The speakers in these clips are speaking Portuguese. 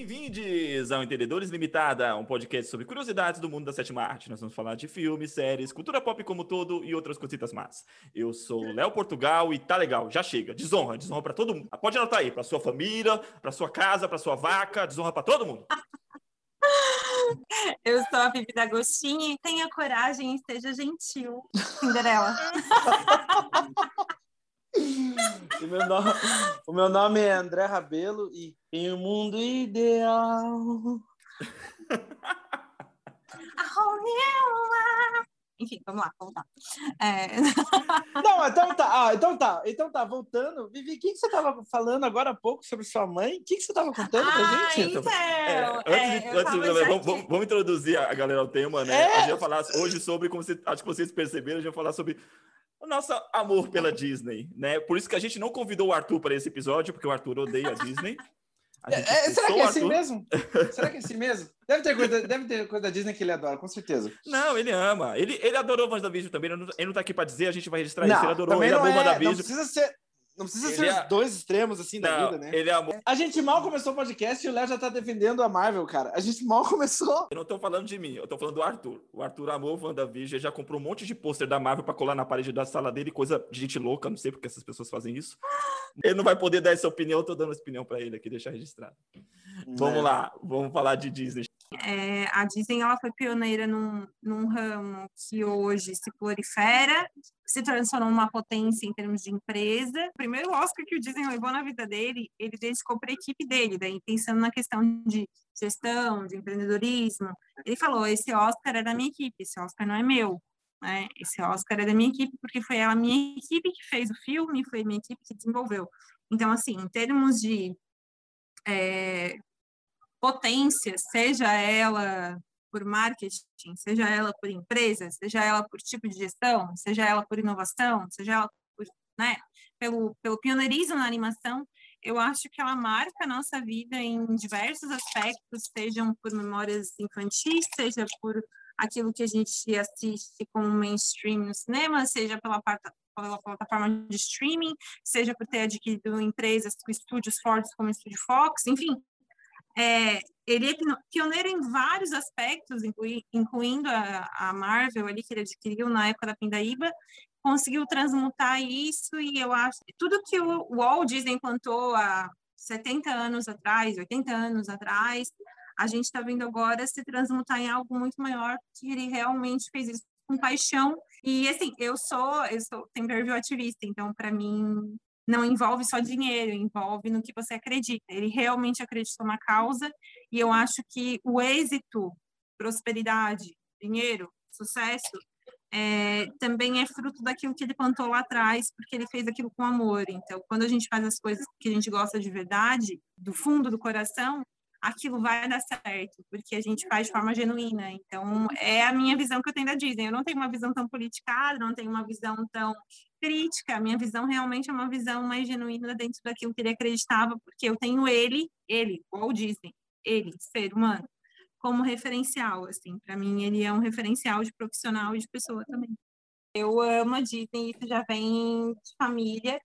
Bem-vindos ao Entendedores Limitada, um podcast sobre curiosidades do mundo da sétima arte. Nós vamos falar de filmes, séries, cultura pop como todo e outras cositas más. Eu sou Léo Portugal e tá legal, já chega. Desonra, desonra para todo mundo. Pode anotar aí, para sua família, para sua casa, para sua vaca, desonra para todo mundo. Eu sou a Vivi D'Agostini e tenha coragem e seja gentil, Cinderela. o, meu nome, o meu nome é André Rabelo e em um mundo ideal. Enfim, vamos lá, vamos lá. É... Não, então tá, ah, então tá, então tá, voltando. Vivi, o que, que você estava falando agora há pouco sobre sua mãe? O que, que você estava contando ah, pra gente? Então, é, antes, é, de, antes de, vamos, vamos, vamos, introduzir a galera ao tema, né? É. A gente vai falar hoje sobre, como você, acho que vocês perceberam, a gente vai falar sobre o nosso amor pela Disney, né? Por isso que a gente não convidou o Arthur para esse episódio, porque o Arthur odeia a Disney. A é, será que é assim mesmo? será que é assim mesmo? Deve ter, coisa, deve ter coisa da Disney que ele adora, com certeza. Não, ele ama. Ele, ele adorou WandaVision também. Ele não, ele não tá aqui para dizer, a gente vai registrar não, isso. Ele adorou, ele amou é, WandaVision. Não precisa ser, não precisa Ele ser é- os dois extremos assim da vida, né? ele amou. A gente mal começou o podcast e o Léo já tá defendendo a Marvel, cara. A gente mal começou. Eu não tô falando de mim, eu tô falando do Arthur. O Arthur amou WandaVision, ele já comprou um monte de pôster da Marvel para colar na parede da sala dele, coisa de gente louca, não sei porque essas pessoas fazem isso. Ele não vai poder dar essa opinião, eu tô dando essa opinião para ele aqui, deixar registrado. Vamos É. lá, vamos falar de Disney. É, a Disney ela foi pioneira num, num ramo que hoje se prolifera, se transformou numa potência em termos de empresa. O primeiro Oscar que o Disney levou na vida dele, ele dedicou para a equipe dele, daí pensando na questão de gestão, de empreendedorismo. Ele falou: esse Oscar é da minha equipe, esse Oscar não é meu. Né? Esse Oscar é da minha equipe porque foi a minha equipe que fez o filme, foi a minha equipe que desenvolveu. Então, assim, em termos de é, potência, seja ela por marketing, seja ela por empresa, seja ela por tipo de gestão, seja ela por inovação, seja ela por, né, pelo, pelo pioneirismo na animação, eu acho que ela marca a nossa vida em diversos aspectos, sejam por memórias infantis, seja por aquilo que a gente assiste como mainstream no cinema, seja pela, pela plataforma de streaming, seja por ter adquirido empresas com estúdios fortes como o Estúdio Fox, enfim, é, ele é pioneiro em vários aspectos, inclui- incluindo a, a Marvel ali que ele adquiriu na época da Pindaíba, conseguiu transmutar isso e eu acho que tudo que o Walt Disney implantou há 70 anos atrás, 80 anos atrás, a gente está vendo agora se transmutar em algo muito maior, que ele realmente fez isso com paixão. E assim, eu sou, eu sou temperview ativista, então para mim não envolve só dinheiro, envolve no que você acredita. Ele realmente acreditou na causa e eu acho que o êxito, prosperidade, dinheiro, sucesso é, também é fruto daquilo que ele plantou lá atrás, porque ele fez aquilo com amor. Então, quando a gente faz as coisas que a gente gosta de verdade, do fundo do coração, aquilo vai dar certo, porque a gente faz de forma genuína. Então, é a minha visão que eu tenho da Disney. Eu não tenho uma visão tão politicada, não tenho uma visão tão crítica. A minha visão realmente é uma visão mais genuína dentro daquilo que ele acreditava, porque eu tenho ele, ele, Walt Disney, ele, ser humano, como referencial, assim. Para mim, ele é um referencial de profissional e de pessoa também. Eu amo a Disney, isso já vem de família.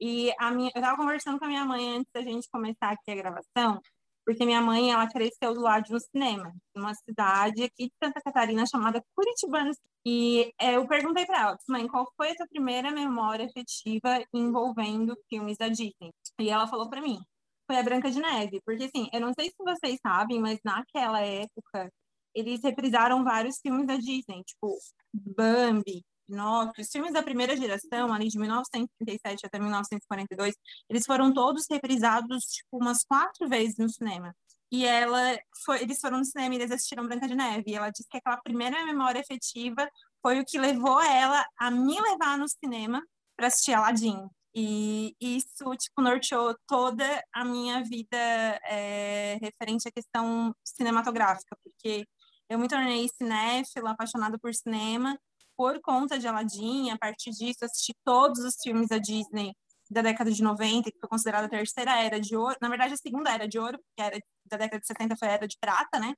E a minha, eu estava conversando com a minha mãe antes da gente começar aqui a gravação, porque minha mãe, ela cresceu do lado de um cinema, numa cidade aqui de Santa Catarina chamada Curitibano. E é, eu perguntei para ela, mãe, qual foi a sua primeira memória afetiva envolvendo filmes da Disney? E ela falou para mim, foi a Branca de Neve, porque assim, eu não sei se vocês sabem, mas naquela época eles reprisaram vários filmes da Disney, tipo Bambi, Pinóquio, os filmes da primeira geração, ali de 1937 até 1942, eles foram todos reprisados tipo umas quatro vezes no cinema. E ela foi, eles foram no cinema e eles assistiram Branca de Neve. E ela disse que aquela primeira memória afetiva foi o que levou ela a me levar no cinema para assistir Aladdin. E isso, tipo, norteou toda a minha vida é, referente à questão cinematográfica, porque eu me tornei cinéfila, apaixonada por cinema, por conta de Aladdin. A partir disso, assisti todos os filmes da Disney da década de 90, que foi considerada a terceira era de ouro. Na verdade, a segunda era de ouro, porque era da década de 70 foi a era de prata, né?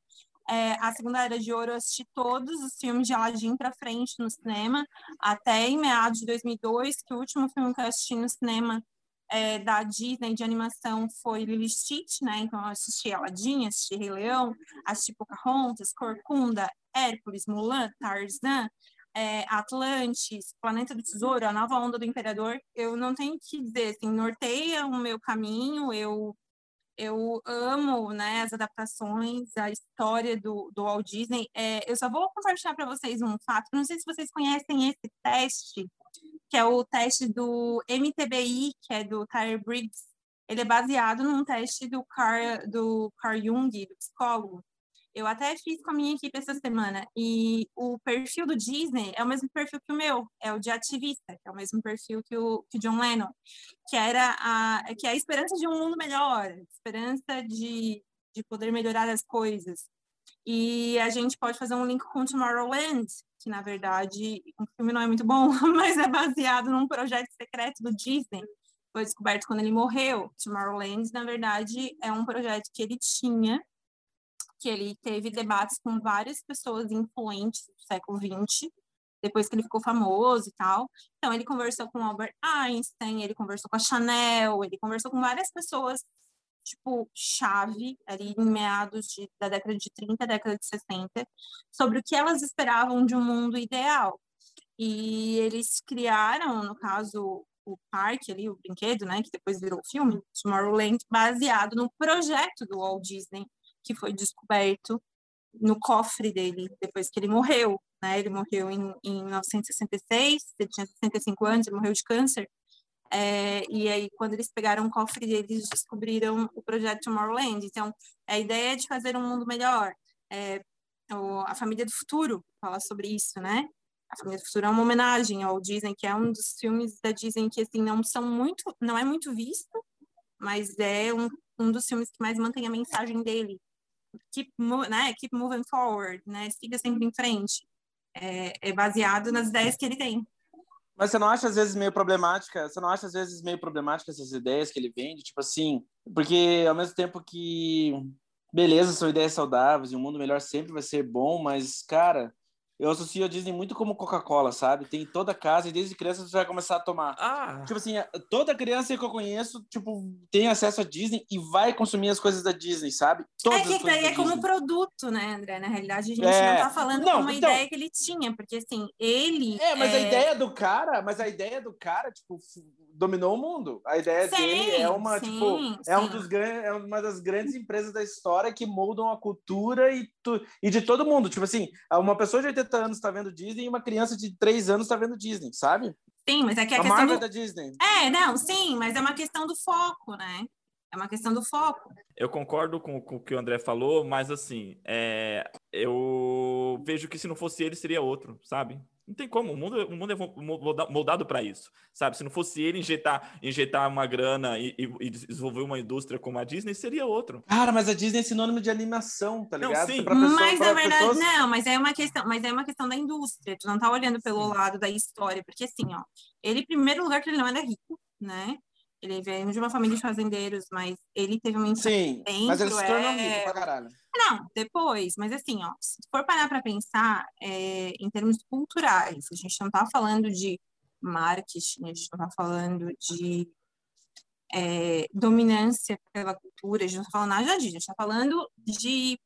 É, a segunda era de ouro, eu assisti todos os filmes de Aladdin para frente no cinema, até em meados de 2002, que o último filme que eu assisti no cinema é, da Disney de animação foi Lily Stitch, né? Então eu assisti Aladdin, assisti Rei Leão, assisti Pocahontas, Corcunda, Hércules, Mulan, Tarzan, é, Atlantis, Planeta do Tesouro, A Nova Onda do Imperador. Eu não tenho que dizer, assim, norteia o meu caminho, eu eu amo né, as adaptações, a história do, do Walt Disney. É, eu só vou compartilhar para vocês um fato. Não sei se vocês conhecem esse teste que é o teste do MTBI, que é do Tyre Briggs. Ele é baseado num teste do Carl, do Carl Jung, do psicólogo. Eu até fiz com a minha equipe essa semana. E o perfil do Disney é o mesmo perfil que o meu, é o de ativista, que é o mesmo perfil que o que John Lennon, que era a, que é a esperança de um mundo melhor, esperança de, de poder melhorar as coisas. E a gente pode fazer um link com Tomorrowland, que na verdade o filme não é muito bom, mas é baseado num projeto secreto do Disney. Foi descoberto quando ele morreu. Tomorrowland, na verdade, é um projeto que ele tinha, que ele teve debates com várias pessoas influentes do século XX, depois que ele ficou famoso e tal. Então, ele conversou com Albert Einstein, ele conversou com a Chanel, ele conversou com várias pessoas tipo, chave, ali em meados de, da década de 30, década de 60, sobre o que elas esperavam de um mundo ideal. E eles criaram, no caso, o parque ali, o brinquedo, né, que depois virou filme, Tomorrowland, baseado no projeto do Walt Disney, que foi descoberto no cofre dele depois que ele morreu, né? Ele morreu em, em 1966, ele tinha 65 anos, ele morreu de câncer. É, e aí, quando eles pegaram o cofre deles, descobriram o projeto Tomorrowland. Então, a ideia é de fazer um mundo melhor. É, o, a Família do Futuro fala sobre isso, né? A Família do Futuro é uma homenagem ao Disney, que é um dos filmes da Disney que, assim, não são muito, não é muito visto, mas é um, um dos filmes que mais mantém a mensagem dele. Keep, né? Keep moving forward, né? Siga sempre em frente. É, é baseado nas ideias que ele tem. Mas você não acha às vezes meio problemática? Você não acha às vezes meio problemática essas ideias que ele vende, tipo assim, porque ao mesmo tempo que beleza, são ideias saudáveis e um mundo melhor sempre vai ser bom, mas cara, eu associo a Disney muito como Coca-Cola, sabe? Tem em toda casa e desde criança você vai começar a tomar. Ah. Tipo assim, toda criança que eu conheço, tipo, tem acesso a Disney e vai consumir as coisas da Disney, sabe? Todas é que daí é como produto, né, André? Na realidade, a gente é... não tá falando não, uma então... ideia que ele tinha, porque assim, ele. É, mas é... a ideia do cara, mas a ideia do cara, tipo, dominou o mundo. A ideia sim, dele é uma, sim, tipo, sim. é um dos é uma das grandes empresas da história que moldam a cultura e, tu, e de todo mundo. Tipo assim, uma pessoa de 80 anos está vendo Disney e uma criança de 3 anos está vendo Disney, sabe? Sim, mas é que a, a questão Marvel do... da Disney. É, não, sim, mas é uma questão do foco, né? É uma questão do foco. Eu concordo com, com o que o André falou, mas assim, é, eu vejo que se não fosse ele, seria outro, sabe? Não tem como, o mundo, o mundo é moldado para isso, sabe? Se não fosse ele injetar, injetar uma grana e, e, e, desenvolver uma indústria como a Disney, seria outro. Cara, mas a Disney é sinônimo de animação, tá ligado? Não, sim. Pessoa, mas na verdade, pessoas... não, mas é uma questão, mas é uma questão da indústria. Tu não tá olhando pelo sim. lado da história, porque assim, ó, ele, em primeiro lugar, que ele não era rico, né? Ele veio de uma família de fazendeiros, mas ele teve uma Sim, mas ele se tornou é... rico pra caralho. Não, depois, mas assim, ó, se for parar para pensar é, em termos culturais, a gente não tá falando de marketing, a gente não tá falando de é, dominância pela cultura, a gente não tá falando nada disso, a gente tá falando de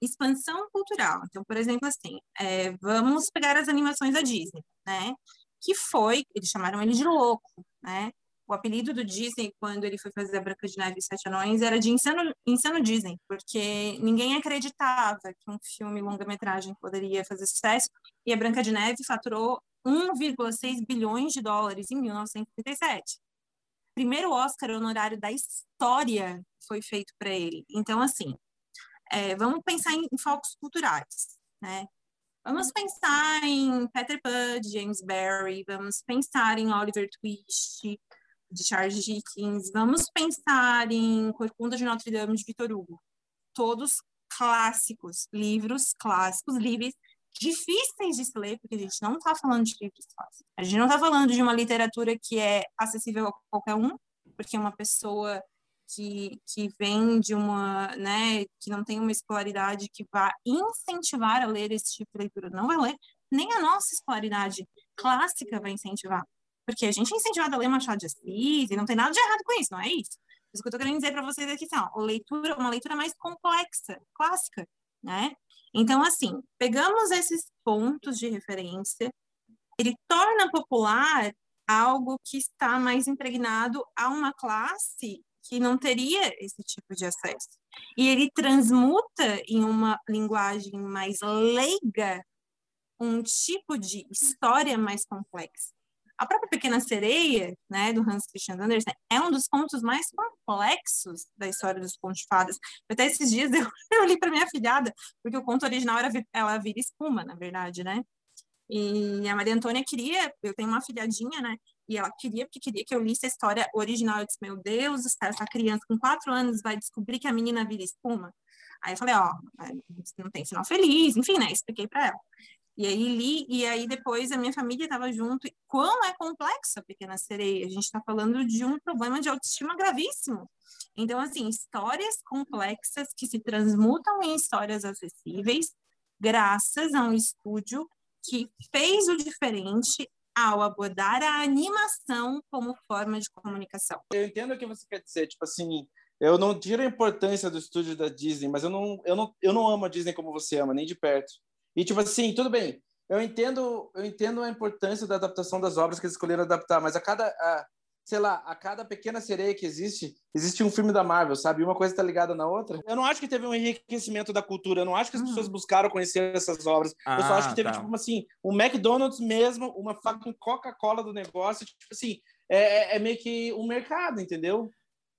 expansão cultural. Então, por exemplo, assim, é, vamos pegar as animações da Disney, né? Que foi, eles chamaram ele de louco, né? O apelido do Disney, quando ele foi fazer a Branca de Neve e Sete Anões, era de Insano, Insano Disney, porque ninguém acreditava que um filme longa-metragem poderia fazer sucesso, e a Branca de Neve faturou 1,6 bilhões de dólares em 1937. Primeiro Oscar honorário da história foi feito para ele. Então, assim, é, vamos pensar em, em focos culturais, né? Vamos pensar em Peter Pan, James Barry, vamos pensar em Oliver Twist, de Charles Dickens, vamos pensar em Corcunda de Notre Dame de Victor Hugo. Todos clássicos, livros clássicos, livros difíceis de se ler, porque a gente não está falando de livros fáceis. A gente não está falando de uma literatura que é acessível a qualquer um, porque uma pessoa que, que vem de uma, né, que não tem uma escolaridade que vá incentivar a ler esse tipo de leitura, não vai ler, nem a nossa escolaridade clássica vai incentivar. Porque a gente é incentivado a ler Machado de Assis e não tem nada de errado com isso, não é isso? Isso que eu estou querendo dizer para vocês aqui, assim, ó, leitura, uma leitura mais complexa, clássica, né? Então, assim, pegamos esses pontos de referência, ele torna popular algo que está mais impregnado a uma classe que não teria esse tipo de acesso. E ele transmuta em uma linguagem mais leiga um tipo de história mais complexa. A própria Pequena Sereia, né, do Hans Christian Andersen, é um dos contos mais complexos da história dos contos de fadas. Até esses dias eu, eu li para minha filhada, porque o conto original era ela vira espuma, na verdade, né? E a Maria Antônia queria, eu tenho uma filhadinha, né? E ela queria, porque queria que eu lisse a história original. Eu disse, meu Deus, essa criança com quatro anos vai descobrir que a menina vira espuma. Aí eu falei, ó, não tem final feliz, enfim, né? Expliquei para ela. E aí li, e aí depois a minha família estava junto. E quão é complexa a Pequena Sereia? A gente está falando de um problema de autoestima gravíssimo. Então, assim, histórias complexas que se transmutam em histórias acessíveis, graças a um estúdio que fez o diferente ao abordar a animação como forma de comunicação. Eu entendo o que você quer dizer, tipo assim, eu não tiro a importância do estúdio da Disney, mas eu não, eu não, eu não amo a Disney como você ama, nem de perto. E tipo assim, tudo bem, eu entendo, eu entendo a importância da adaptação das obras que eles escolheram adaptar, mas a cada, a, sei lá, a cada pequena sereia que existe, existe um filme da Marvel, sabe? Uma coisa está ligada na outra. Eu não acho que teve um enriquecimento da cultura, eu não acho que as uhum. pessoas buscaram conhecer essas obras. Ah, eu só acho que teve, tá. tipo assim, um McDonald's mesmo, uma fucking Coca-Cola do negócio, tipo assim, é, é, é meio que um mercado, entendeu?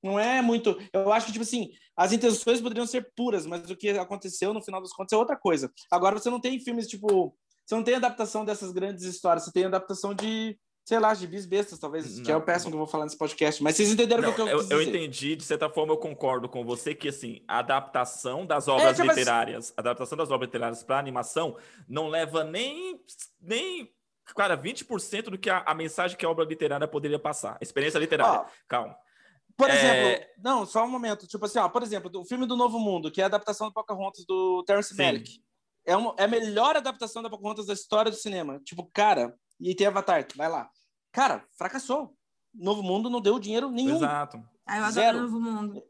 Não é muito. Eu acho que, tipo assim, as intenções poderiam ser puras, mas o que aconteceu no final dos contos é outra coisa. Agora, você não tem filmes, tipo. Você não tem adaptação dessas grandes histórias, você tem adaptação de sei lá, gibis bestas, talvez, não. que é o péssimo que eu vou falar nesse podcast. Mas vocês entenderam o que eu, eu quis dizer. Eu entendi, de certa forma eu concordo com você que, assim, a adaptação das obras é, literárias, a adaptação das obras literárias para animação não leva nem, nem cara, 20% do que a, a, mensagem que a obra literária poderia passar. Experiência literária. Ó, Calma. Por é... exemplo, não, só um momento. Tipo assim, ó, por exemplo, o filme do Novo Mundo, que é a adaptação do Pocahontas do Terence Malick. É, uma, é a melhor adaptação da Pocahontas da história do cinema. Tipo, cara, e tem Avatar, vai lá. Cara, fracassou. Novo Mundo não deu dinheiro nenhum. Exato. Ah, eu adoro Zero. Novo Mundo.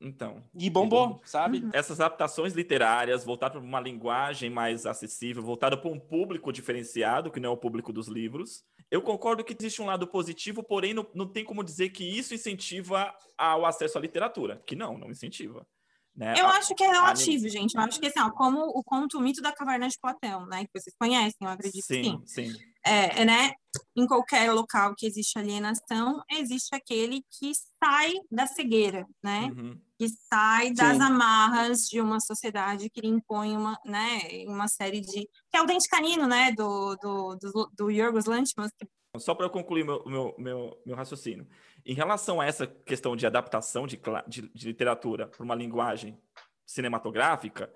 Então. E bombou, sabe? Uhum. Essas adaptações literárias, voltadas para uma linguagem mais acessível, voltada para um público diferenciado, que não é o público dos livros. Eu concordo que existe um lado positivo, porém não, não tem como dizer que isso incentiva ao acesso à literatura. Que não, não incentiva. Né? Eu acho que é relativo, a... gente. Eu acho que assim, ó, como o conto o mito da caverna de Platão, né? Que vocês conhecem, eu acredito sim, sim. sim. É, né? Em qualquer local que existe alienação, existe aquele que sai da cegueira, né? Uhum. Que sai das sim. amarras de uma sociedade que lhe impõe uma, né, uma série de. Que é o dente canino, né? Do, do, do, do Yorgos Lanthimos, só para eu concluir meu, meu, meu, meu, raciocínio. Em relação a essa questão de adaptação de, de, de literatura para uma linguagem cinematográfica,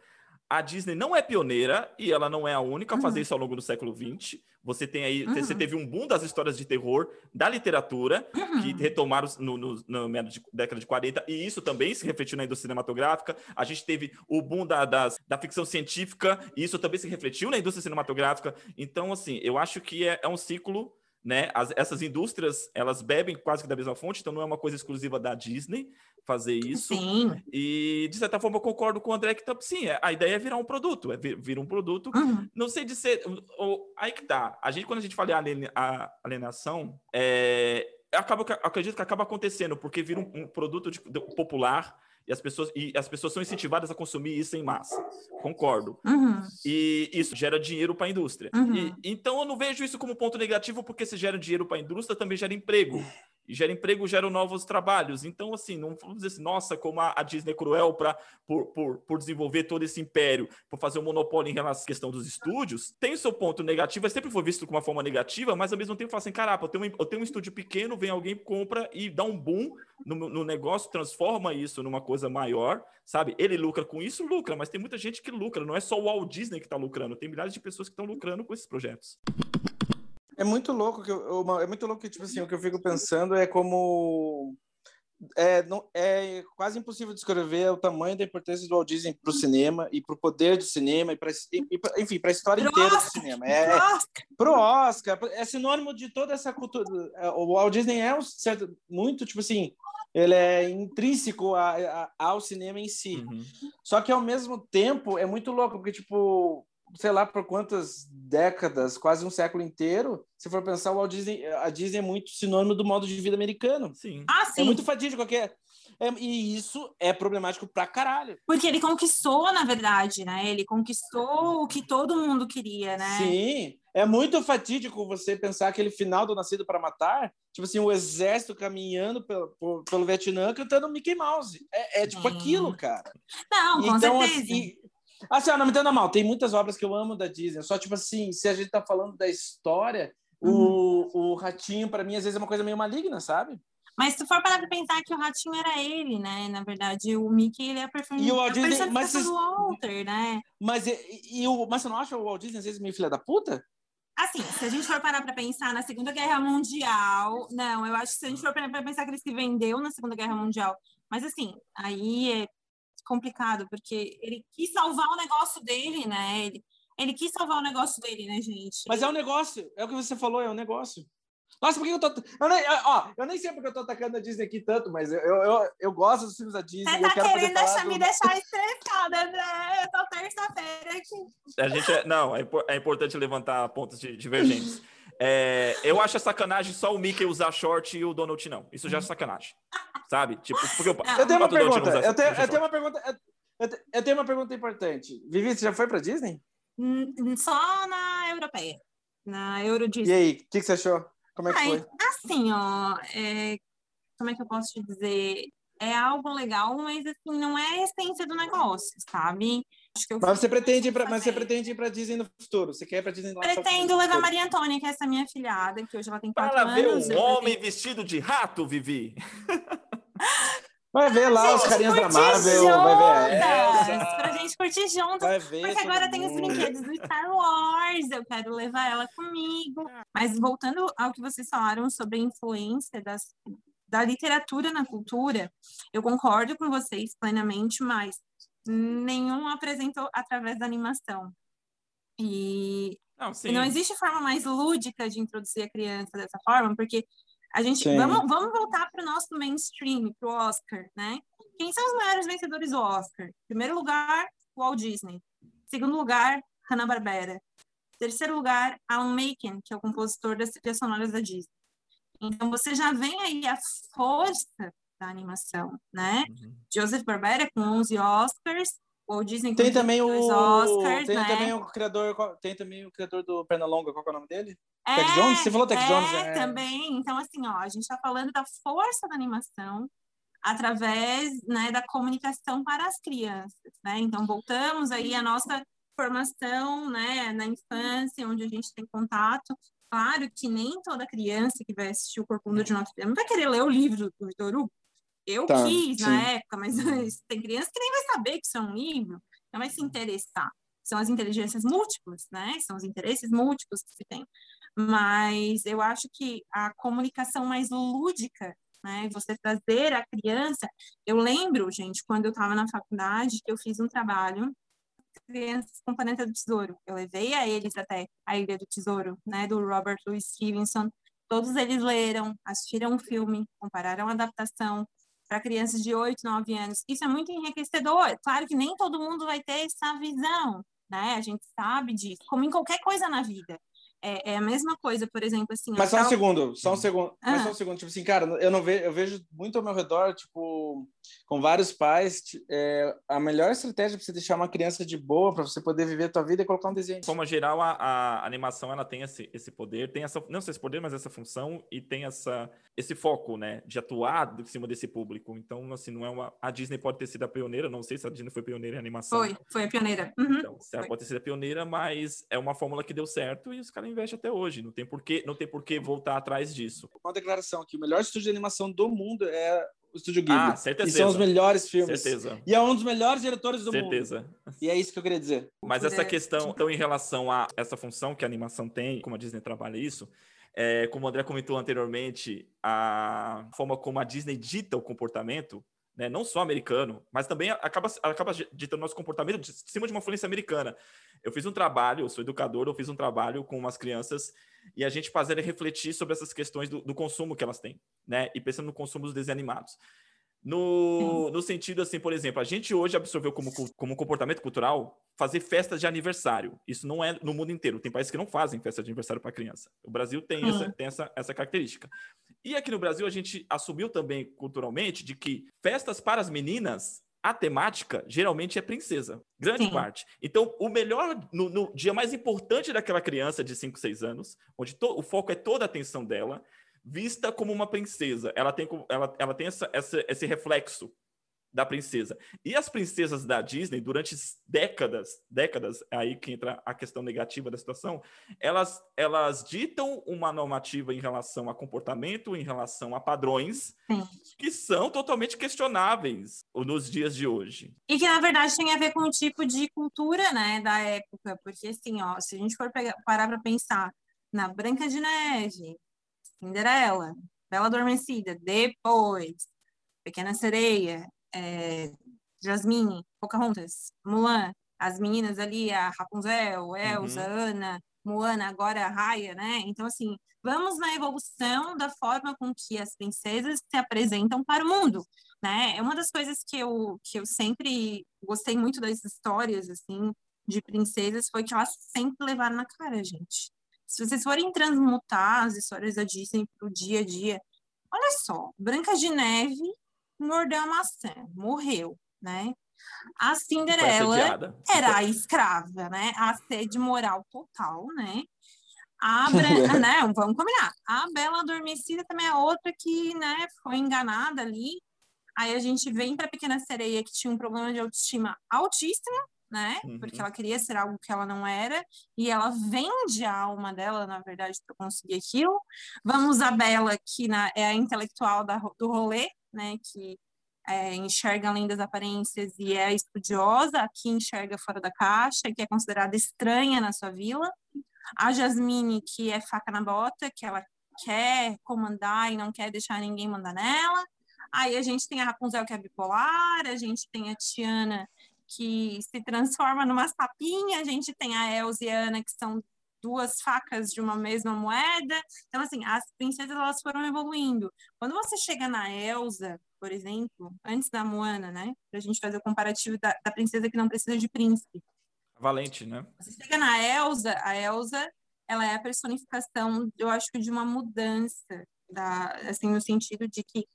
a Disney não é pioneira e ela não é a única a fazer uhum. isso ao longo do século XX. Você tem aí, uhum. você teve um boom das histórias de terror da literatura uhum. que retomaram no, no, no, na década de 40 e isso também se refletiu na indústria cinematográfica. A gente teve o boom da, das, da ficção científica e isso também se refletiu na indústria cinematográfica. Então, assim, eu acho que é, é um ciclo né? As, essas indústrias, elas bebem quase que da mesma fonte, então não é uma coisa exclusiva da Disney fazer isso. Sim. E, de certa forma, eu concordo com o André que, tá, sim, é, a ideia é virar um produto, é vir, vir um produto. Uhum. Não sei de ser... Ou, aí que tá. A gente, quando a gente fala em alienação, é, acaba, acredito que acaba acontecendo, porque vira um, um produto de, de, popular e as pessoas e as pessoas são incentivadas a consumir isso em massa. Concordo. Uhum. E isso gera dinheiro para a indústria. Uhum. E, então eu não vejo isso como ponto negativo, porque se gera dinheiro para a indústria, também gera emprego gera emprego, gera novos trabalhos. Então, assim, não vamos dizer assim, nossa, como a, Disney é cruel pra, por, por, por desenvolver todo esse império, por fazer um monopólio em relação à questão dos estúdios. Tem o seu ponto negativo, sempre foi visto com uma forma negativa, mas ao mesmo tempo fala assim, caraca, eu tenho, um, eu tenho um estúdio pequeno, vem alguém, compra e dá um boom no, no negócio, transforma isso numa coisa maior, sabe? Ele lucra com isso, lucra, mas tem muita gente que lucra, não é só o Walt Disney que está lucrando, tem milhares de pessoas que estão lucrando com esses projetos. É muito louco que eu, é muito louco que tipo assim, o que eu fico pensando é como é, não, é quase impossível descrever o tamanho da importância do Walt Disney para o cinema e para o poder do cinema e, pra, e pra, enfim para a história Pro inteira Oscar, do cinema. pro É, Oscar. pro Oscar, é sinônimo de toda essa cultura. É, O Walt Disney é um certo, muito, tipo assim, ele é intrínseco a- a- ao cinema em si. Uhum. Só que ao mesmo tempo é muito louco, porque, tipo, sei lá por quantas décadas, quase um século inteiro, se for pensar, o Walt Disney, a Disney é muito sinônimo do modo de vida americano. Sim. Ah, É sim. muito fatídico. qualquer é, e isso é problemático pra caralho. Porque ele conquistou, na verdade, né? Ele conquistou o que todo mundo queria, né? Sim, é muito fatídico você pensar aquele final do Nascido para Matar, tipo assim, o exército caminhando pelo, por- pelo Vietnã cantando Mickey Mouse. É, é tipo aquilo, cara. Não, com então, certeza. assim, assim, ó, não me entenda mal, tem muitas obras que eu amo da Disney, só tipo assim, se a gente tá falando da história, Uhum. o, o ratinho, para mim, às vezes é uma coisa meio maligna, sabe? Mas se tu for parar pra pensar que o ratinho era ele, né? Na verdade, o Mickey ele é a, perfe... O Walt a Disney- personificação mas do Walter, né? Mas, e, e o, mas você não acha o Walt Disney às vezes meio filha da puta? Assim, se a gente for parar para pensar na Segunda Guerra Mundial, não, eu acho que se a gente for parar para pensar que ele se vendeu na Segunda Guerra Mundial, mas assim, aí é complicado, porque ele quis salvar o negócio dele, né? Ele, ele quis salvar o negócio dele, né, gente? Mas é um negócio, é o que você falou, é um negócio. Nossa, por que eu tô. Eu nem, ó, eu nem sei porque eu tô atacando a Disney aqui tanto, mas eu, eu, eu, eu gosto dos filmes da Disney. Você e eu tá quero querendo deixar, do- me deixar estressada, né? Eu tô terça-feira aqui. A gente é, não, é, é importante levantar pontos de- divergentes. É, eu acho a sacanagem só o Mickey usar short e o Donald não. Isso já é sacanagem. Sabe? Tipo, porque eu, Não. Eu tenho uma pergunta. usa- Eu tenho, eu tenho uma pergunta. eu- Eu, te- eu tenho uma pergunta importante. Vivi, você já foi pra Disney? Hum, Só na europeia, na Euro E Disney. aí, o que, que você achou? Como é que Ai, foi? assim, ó, é, como é que eu posso te dizer? É algo legal, mas assim, não é a essência do negócio, sabe? Acho que eu Mas você pretende ir pra, mas você pretende ir pra Disney no futuro? Você quer ir pra Disney Pretendo levar a Maria Antônia, que é essa minha filhada, que hoje ela tem quatro Para ver anos. um eu homem pretendo- vestido de rato, Vivi. Vai ver lá os carinhas da Marvel, vai ver juntas, essa. Pra gente curtir juntas. Vai ver Porque agora tem os brinquedos do Star Wars, eu quero levar ela comigo. Mas voltando ao que vocês falaram sobre a influência das, da literatura na cultura, eu concordo com vocês plenamente, mas nenhum apresentou através da animação. E Não, sim. e não existe forma mais lúdica de introduzir a criança dessa forma, porque a gente. Sim. Vamos, vamos voltar para o nosso mainstream, para o Oscar, né? Quem são os maiores vencedores do Oscar? Primeiro lugar, Walt Disney. Segundo lugar, Hanna-Barbera. Terceiro lugar, Alan Menken, que é o compositor das trilhas sonoras da Disney. Então, você já vem aí a força da animação, né? Uhum. Joseph Barbera com 11 Oscars, Walt Disney com Tem também o 22 Oscars, tem né? também o criador, tem também o criador do Pernalonga, qual é o nome dele? É, Tex Jones? Você falou Tex é, Jones, é. também. Então, assim, ó, a gente está falando da força da animação através né, da comunicação para as crianças, né? Então, voltamos aí à nossa formação, né, na infância, onde a gente tem contato. Claro que nem toda criança que vai assistir o Corcunda de Notre Dame vai querer ler o livro do Vitor Hugo. Eu Tá, quis sim. na época, mas tem criança que nem vai saber que isso é um livro, não vai se interessar. São as inteligências múltiplas, né? São os interesses múltiplos que se tem mas eu acho que a comunicação mais lúdica, né, você trazer a criança, eu lembro, gente, quando eu estava na faculdade, que eu fiz um trabalho crianças com Planeta do Tesouro. Eu levei a eles até a Ilha do Tesouro, né, do Robert Louis Stevenson. Todos eles leram, assistiram o filme, compararam a adaptação para crianças de 8, 9 anos. Isso é muito enriquecedor. Claro que nem todo mundo vai ter essa visão, né? A gente sabe disso, como em qualquer coisa na vida. É, é a mesma coisa, por exemplo, assim. Mas só um segundo, só um segundo. Mas Ah. só um segundo, tipo assim, cara, eu não vejo, eu vejo muito ao meu redor, tipo, com vários pais, é, a melhor estratégia para você deixar uma criança de boa, para você poder viver a tua vida é colocar um desenho. De forma geral, a, a animação ela tem esse, esse poder, tem essa, não só esse poder, mas essa função e tem essa, esse foco, né, de atuar em cima desse público. Então, assim, não é uma. A Disney pode ter sido a pioneira, não sei se a Disney foi pioneira em animação. Foi, foi a pioneira. Uhum. Então, ela Foi. pode ter sido a pioneira, mas é uma fórmula que deu certo e os caras investem até hoje. Não tem porquê, não tem porquê voltar atrás disso. Uma declaração aqui, o melhor estúdio de animação do mundo é Estúdio Ghibli. Ah, e certeza. são os melhores filmes. Certeza. E é um dos melhores diretores do mundo. Certeza. E é isso que eu queria dizer. Mas essa é- questão, então, em relação a essa função que a animação tem, como a Disney trabalha isso, É, como o André comentou anteriormente, a forma como a Disney dita o comportamento, né, não só americano, mas também acaba, acaba ditando nosso comportamento de cima de uma influência americana. Eu fiz um trabalho, eu sou educador, eu fiz um trabalho com umas crianças e a gente fazia refletir sobre essas questões do, do consumo que elas têm, né? E pensando no consumo dos desenhos animados. No, no sentido, assim, por exemplo, a gente hoje absorveu como, como comportamento cultural fazer festas de aniversário. Isso não é no mundo inteiro. Tem países que não fazem festa de aniversário para criança. O Brasil tem, essa, tem essa, essa característica. E aqui no Brasil, a gente assumiu também culturalmente de que festas para as meninas a temática geralmente é princesa, grande Sim. parte. Então, o melhor, no, no, dia mais importante daquela criança de 5, 6 anos, onde to, o foco é toda a atenção dela, vista como uma princesa. Ela tem, ela, ela tem essa, essa, esse reflexo da princesa. E as princesas da Disney, durante décadas, décadas, é aí que entra a questão negativa da situação, elas, elas ditam uma normativa em relação a comportamento, em relação a padrões, Sim. que são totalmente questionáveis nos dias de hoje. E que, na verdade, tem a ver com o tipo de cultura, né, da época, porque, assim, ó, se a gente for pegar, parar para pensar na Branca de Neve, Cinderela, Bela Adormecida, depois Pequena Sereia, é, Jasmine, Pocahontas, Mulan, as meninas ali, a Rapunzel, Elsa, uhum. Ana, Moana, agora a Raya, né? Então, assim, vamos na evolução da forma com que as princesas se apresentam para o mundo, né? É uma das coisas que eu, que eu sempre gostei muito das histórias, assim, de princesas, foi que elas sempre levaram na cara, gente. Se vocês forem transmutar as histórias da Disney para o dia a dia, olha só, Branca de Neve mordeu a maçã, morreu, né? A Cinderela era a escrava, né? A sede moral total, né? A né? Vamos combinar. A Bela Adormecida também é outra que, né, foi enganada ali. Aí a gente vem para a Pequena Sereia que tinha um problema de autoestima altíssimo, né? Uhum. Porque ela queria ser algo que ela não era, e ela vende a alma dela, na verdade, para conseguir aquilo. Vamos a Bela, que na, é a intelectual da, do rolê, né? Que é, enxerga além das aparências e é estudiosa, aqui enxerga fora da caixa, que é considerada estranha na sua vila. A Jasmine, que é faca na bota, que ela quer comandar e não quer deixar ninguém mandar nela. Aí a gente tem a Rapunzel, que é bipolar, a gente tem a Tiana, que se transforma numa sapinha, a gente tem a Elsa e a Ana, que são duas facas de uma mesma moeda. Então, assim, as princesas elas foram evoluindo. Quando você chega na Elsa, por exemplo, antes da Moana, né? Pra gente fazer o comparativo da, da princesa que não precisa de príncipe. Valente, né? Você chega na Elsa, a Elsa, ela é a personificação, eu acho que de uma mudança, da, assim, no sentido de que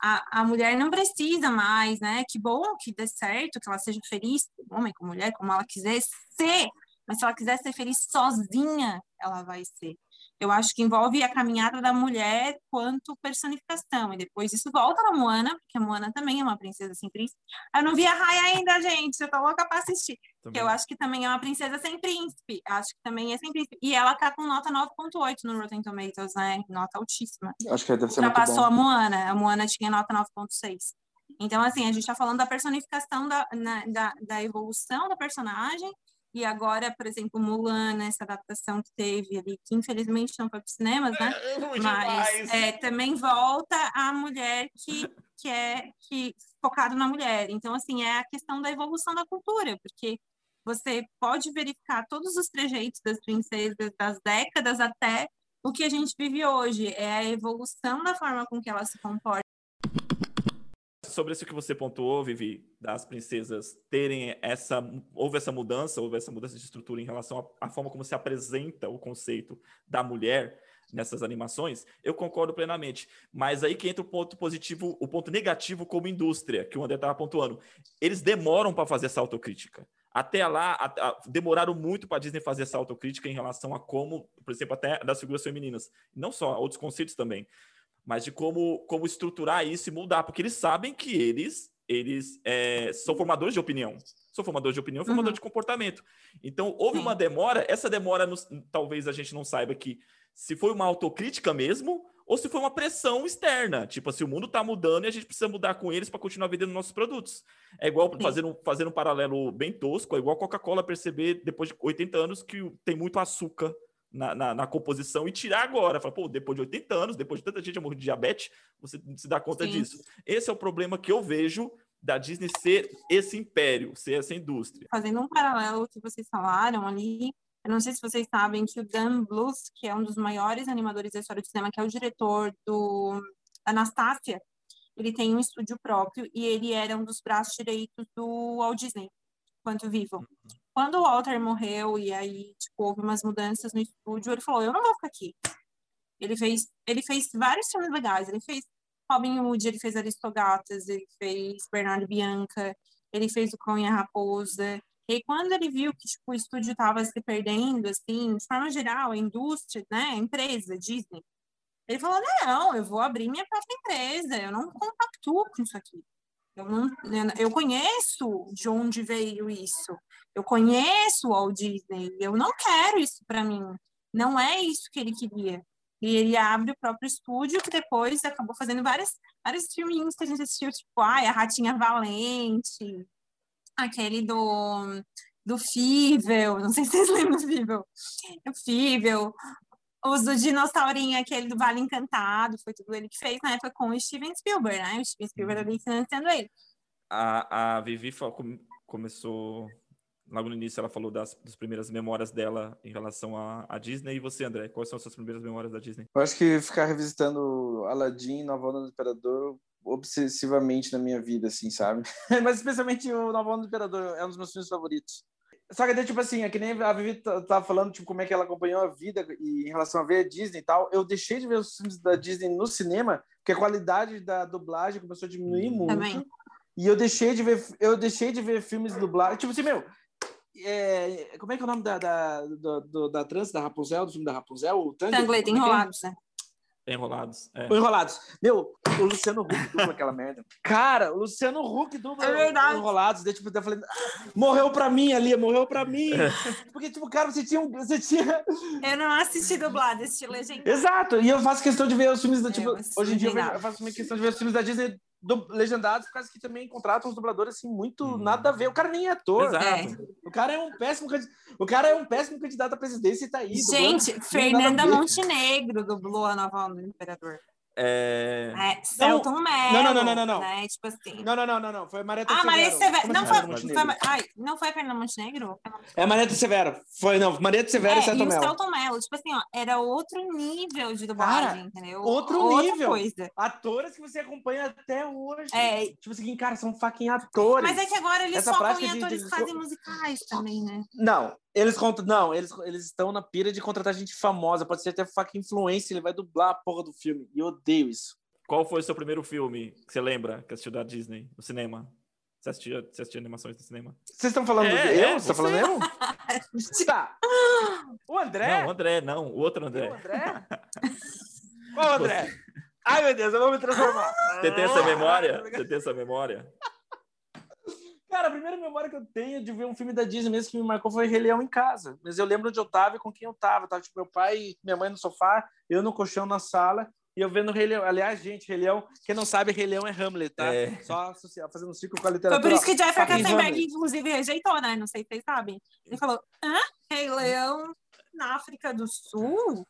a, a mulher não precisa mais, né? Que bom que dê certo, que ela seja feliz, homem com mulher, como ela quiser ser, mas se ela quiser ser feliz sozinha, ela vai ser. Eu acho que envolve a caminhada da mulher quanto personificação. E depois isso volta na Moana, porque a Moana também é uma princesa sem príncipe. Eu não vi a Raya ainda, gente. Eu tô louca para assistir. Também. Eu acho que também é uma princesa sem príncipe. Acho que também é sem príncipe. E ela tá com nota 9.8 no Rotten Tomatoes, né? Nota altíssima. Acho que deve ser Já muito passou bom. a Moana. A Moana tinha nota 9.6. Então, assim, a gente está falando da personificação da, na, da, da evolução da personagem e agora, por exemplo, Mulan, essa adaptação que teve ali, que infelizmente não foi para os cinemas, né? É, Mas é, também volta a mulher que, que é que, focado na mulher. Então, assim, é a questão da evolução da cultura, porque você pode verificar todos os trejeitos das princesas das décadas até o que a gente vive hoje. É a evolução da forma com que ela se comporta sobre isso que você pontuou, Vivi, das princesas terem essa. Houve essa mudança, houve essa mudança de estrutura em relação à, à forma como se apresenta o conceito da mulher nessas animações, eu concordo plenamente. Mas aí que entra o ponto positivo, o ponto negativo como indústria, que o André estava pontuando. Eles demoram para fazer essa autocrítica. Até lá, a, a, demoraram muito para a Disney fazer essa autocrítica em relação a como, por exemplo, até das figuras femininas. Não só, outros conceitos também mas de como, como estruturar isso e mudar, porque eles sabem que eles eles é, são formadores de opinião. São formadores de opinião, formadores uhum. de comportamento. Então, houve Sim. uma demora. Essa demora, nos, talvez a gente não saiba que se foi uma autocrítica mesmo ou se foi uma pressão externa. Tipo assim, o mundo está mudando e a gente precisa mudar com eles para continuar vendendo nossos produtos. É igual, fazendo, fazendo um paralelo bem tosco, é igual a Coca-Cola perceber, depois de 80 anos, que tem muito açúcar na, na, na, composição e tirar agora. Fala, pô, depois de 80 anos, depois de tanta gente morrer de diabetes, você se dá conta Sim. disso. Esse é o problema que eu vejo da Disney ser esse império, ser essa indústria. Fazendo um paralelo que vocês falaram ali, eu não sei se vocês sabem que o Dan Bluth, que é um dos maiores animadores da história do cinema, que é o diretor do Anastácia, ele tem um estúdio próprio e ele era um dos braços direitos do Walt Disney, enquanto vivo. Uhum. Quando o Walter morreu e aí tipo, houve umas mudanças no estúdio, ele falou: Eu não vou ficar aqui. Ele fez, ele fez vários filmes legais. Ele fez Robin Hood, ele fez Aristogatas, ele fez Bernardo Bianca, ele fez O Cão e a Raposa. E quando ele viu que tipo, o estúdio estava se perdendo, assim, de forma geral, a indústria, né, a empresa Disney, ele falou: Não, eu vou abrir minha própria empresa, eu não compactuo com isso aqui. Eu, não, eu conheço de onde veio isso. Eu conheço o Walt Disney. Eu não quero isso para mim. Não é isso que ele queria. E ele abre o próprio estúdio, que depois acabou fazendo várias, vários filminhos que a gente assistiu, tipo, ai, A Ratinha Valente, aquele do, do Fível, não sei se vocês lembram do Fível. O Fível, os do dinossaurinho, aquele do Vale Encantado, foi tudo ele que fez na época com o Steven Spielberg, né? O Steven Spielberg ali financiando ele. A, a Vivi começou, logo no início, ela falou das, das primeiras memórias dela em relação à, Disney. E você, André, quais são as suas primeiras memórias da Disney? Eu acho que ficar revisitando Aladdin, Nova Onda do Imperador, obsessivamente na minha vida, assim, sabe? Mas especialmente o Nova Onda do Imperador é um dos meus filmes favoritos. Só que, tipo assim, é que nem a Vivi tava falando, tipo, como é que ela acompanhou a vida e em relação a ver a Disney e tal. Eu deixei de ver os filmes da Disney no cinema, porque a qualidade da dublagem começou a diminuir muito. Também. E eu deixei de ver, eu deixei de ver filmes dublados. Tipo assim, meu, é, como é que é o nome da, da, da, da, da trans, da Rapunzel, do filme da Rapunzel? O Tangled, Enrolados, né? Enrolados. É. Enrolados. Meu, o Luciano Huck dubla aquela merda. Cara, o Luciano Huck dubla é Enrolados. Daí, tipo, eu falei, ah, morreu pra mim ali, morreu pra mim. É. Porque, tipo, cara, você tinha, você tinha... Eu não assisti dublado, assisti legendado. Exato, e eu faço questão de ver os filmes da, tipo, hoje em dia eu faço questão de ver os filmes da Disney do, legendados, por causa que também contratam os dubladores assim, muito hum. nada a ver. O cara nem é ator. Exato. É. O cara é um péssimo o cara é um péssimo candidato à presidência e tá aí. Gente, dublando, Fernanda Montenegro dublou a nova onda do Imperador. É... é Celton Mello. Não, não, não, não, não. Né? Tipo assim. Não, não, não, não, não. Foi Marieta ah, Severo. Maria Severo. Não foi, foi, ai, não foi Fernanda Montenegro? É Marieta Severo. Foi, não. Marieta Severo é, e Celton Mello. E o Celton Mello. Tipo assim, ó, era outro nível de dublagem, Cara, entendeu? Outro Outra nível. Coisa. Atores que você acompanha até hoje. É. Tipo assim, cara, são fucking atores. Mas é que agora eles Essa focam em atores de, de... que fazem musicais também, né? Não, eles contam, não, eles, eles estão na pira de contratar gente famosa, pode ser até fucking influência, ele vai dublar a porra do filme. E eu odeio isso. Qual foi o seu primeiro filme que você lembra que assistiu da Disney no cinema? Você assistia, você assistia animações no cinema? Vocês estão falando é, eu? É, você está falando eu? tá. O André? Não, o André, não. O outro André. O André? Qual André? Você... Ai, meu Deus, eu vou me transformar. Você tem essa memória? Você tem essa memória? Cara, a primeira memória que eu tenho de ver um filme da Disney mesmo que me marcou foi Rei Leão em casa. Mas eu lembro onde eu tava e com quem eu tava. Tava tipo meu pai e minha mãe no sofá, eu no colchão na sala e eu vendo Rei Leão. Aliás, gente, Rei Leão, quem não sabe, Rei Leão é Hamlet, tá? É. Só associar, fazendo um ciclo com a literatura. Foi por isso que Jeff Katzenberg, inclusive, rejeitou, né? Não sei se vocês sabem. Ele falou, hã? Rei Leão na África do Sul?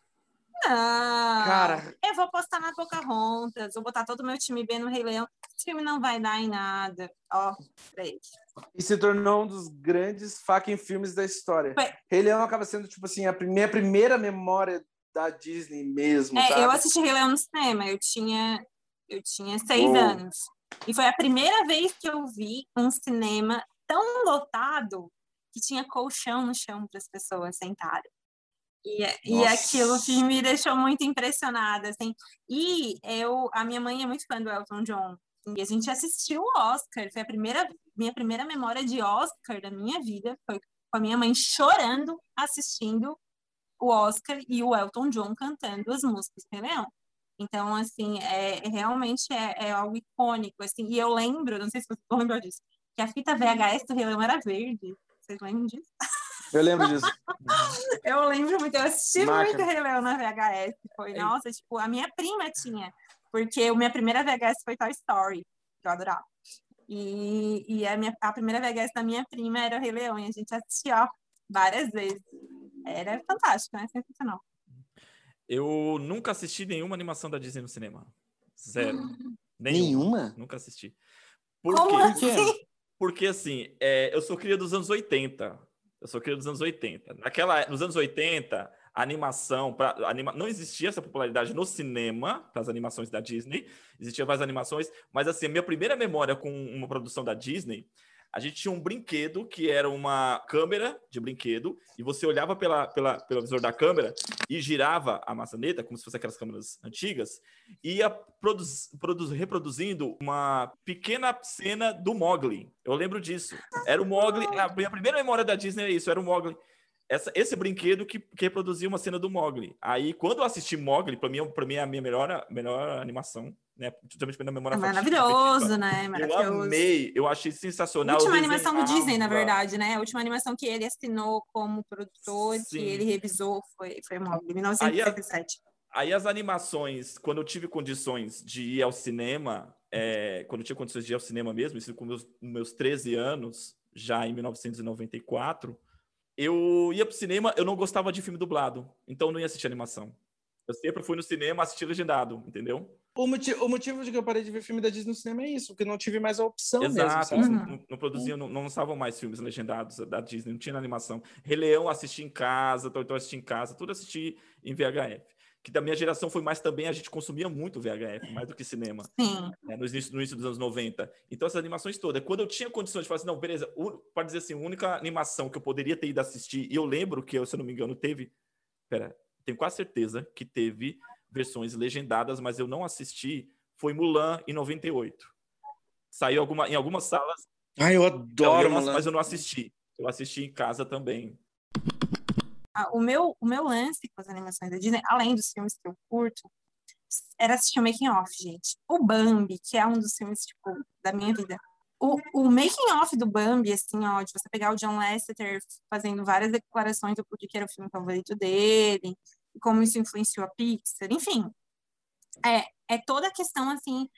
Não. Cara. Eu vou postar na Pocahontas, vou botar todo o meu time B no Rei Leão. Esse filme não vai dar em nada. Ó, três. E se tornou um dos grandes fucking filmes da história. Foi. Rei Leão acaba sendo, tipo assim, a minha primeira memória da Disney mesmo. É, sabe? eu assisti Rei Leão no cinema, eu tinha, eu tinha seis oh. anos. E foi a primeira vez que eu vi um cinema tão lotado que tinha colchão no chão para as pessoas sentarem. E, e aquilo que me deixou muito impressionada, assim. E eu, a minha mãe é muito fã do Elton John. E a gente assistiu o Oscar. Foi a primeira, minha primeira memória de Oscar da minha vida. Foi com a minha mãe chorando assistindo o Oscar e o Elton John cantando as músicas do Leão. Então, assim, é, é, realmente é, é, algo icônico, assim. E eu lembro, não sei se vocês vão lembrar disso, que a fita VHS do Rei Leão era verde. Vocês lembram disso? Eu lembro disso. eu lembro muito, eu assisti Marca. muito Rei Leão na VHS. Foi, nossa, tipo, a minha prima tinha, porque a minha primeira VHS foi Toy Story, que eu adorava. E, e a, minha, a primeira VHS da minha prima era o Rei Leão, e a gente assistia várias vezes. Era fantástico, né? Sensacional. Eu nunca assisti nenhuma animação da Disney no cinema. Zero. Nenhuma? Nunca assisti. Por Como quê? assim? Porque, assim, é, eu sou cria dos anos 80. Eu sou cria dos anos 80. Naquela, nos anos 80, a animação, pra, anima, não existia essa popularidade no cinema, para as animações da Disney. Existiam várias animações, mas, assim, a minha primeira memória com uma produção da Disney a gente tinha um brinquedo que era uma câmera de brinquedo e você olhava pela, pela, pelo visor da câmera e girava a maçaneta, como se fosse aquelas câmeras antigas, e ia produz, produz, reproduzindo uma pequena cena do Mogli. Eu lembro disso. Era o Mogli, a minha primeira memória da Disney é isso, era o Mogli. Essa, esse brinquedo que, que reproduzia uma cena do Mogli. Aí, quando eu assisti Mogli, para mim, pra mim é a minha melhor, melhor animação né? Justamente pela memória É maravilhoso, né? Eu Maravilhoso. amei, eu achei sensacional. A última eu animação do Disney, na verdade, né? A última animação que ele assinou como produtor, Sim. que ele revisou, foi, foi Mogli, 1977. Aí as animações, quando eu tive condições de ir ao cinema, é, quando eu tinha condições de ir ao cinema mesmo, isso com meus, meus 13 anos, já em 1994, eu ia pro cinema, eu não gostava de filme dublado, então eu não ia assistir animação. Eu sempre fui no cinema assistir legendado, entendeu? O, moti o motivo de que eu parei de ver filme da Disney no cinema é isso, porque não tive mais a opção mesmo, Exato, eles Uhum. não, não produziam, não, não lançavam mais filmes legendados da Disney, não tinha animação. Rei Leão assisti em casa, Tortão assisti em casa, tudo assisti em VHF. Que da minha geração foi mais também, a gente consumia muito VHF, mais do que cinema. Sim. né, no, início, no início dos anos 90. Então, essas animações todas. Quando eu tinha condições de falar assim, não, beleza, para dizer assim, a única animação que eu poderia ter ido assistir, e eu lembro que, se eu não me engano, teve. Pera, tenho quase certeza que teve versões legendadas, mas eu não assisti. Foi Mulan em 98. Saiu alguma, em algumas salas, Ai, eu eu- adoro, eu Mulan. mas eu não assisti. Eu assisti em casa também. O, meu, o meu lance com as animações da Disney, além dos filmes que eu curto, era assistir o making off, gente. O Bambi, que é um dos filmes, tipo, da minha vida. O, o making off do Bambi, assim, ó, de você pegar o John Lasseter fazendo várias declarações do porquê era o filme favorito dele, como isso influenciou a Pixar, enfim. É, é toda a questão, assim,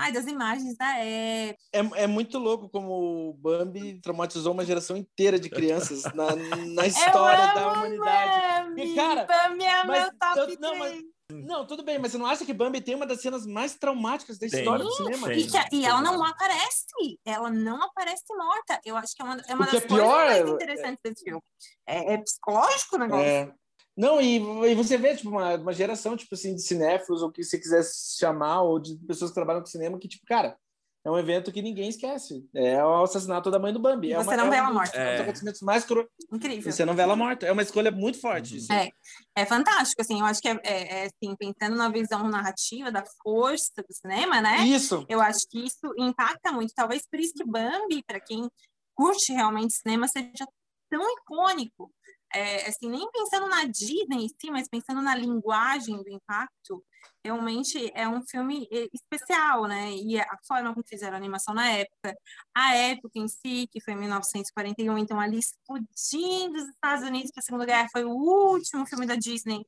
ai, das imagens da época. É, é muito louco como o Bambi traumatizou uma geração inteira de crianças na, na história da humanidade. Bambi, E, cara, Bambi é mas meu top eu- não, mas- 3. Não, tudo bem, mas você não acha que Bambi tem uma das cenas mais traumáticas da Tem, história do cinema? tem. E, que- e ela não aparece, ela não aparece morta. Eu acho que é uma, é uma das é pior, coisas é- mais interessantes desse filme. É, é psicológico o negócio. É. Não, e, e você vê, tipo, uma, uma geração, tipo assim, de cinéfilos, ou o que você quiser chamar, ou de pessoas que trabalham com cinema, que, tipo, cara, é um evento que ninguém esquece. É o assassinato da mãe do Bambi. E é você uma, não é vê um ela dos- morta. dos É. acontecimentos mais cru... Incrível. Você não vê ela morta. É uma escolha muito forte. Uhum. isso. É. É fantástico, assim, eu acho que é, é- é, assim, pensando na visão narrativa da força do cinema, né? Isso. Eu acho que isso impacta muito. Talvez por isso que Bambi, para quem curte realmente cinema, seja tão icônico. É, assim, nem pensando na Disney em si, mas pensando na linguagem do impacto, realmente é um filme especial, né? E a forma como fizeram a animação na época, a época em si, que foi em 1941, então ali explodindo os Estados Unidos para a Segunda Guerra, foi o último filme da Disney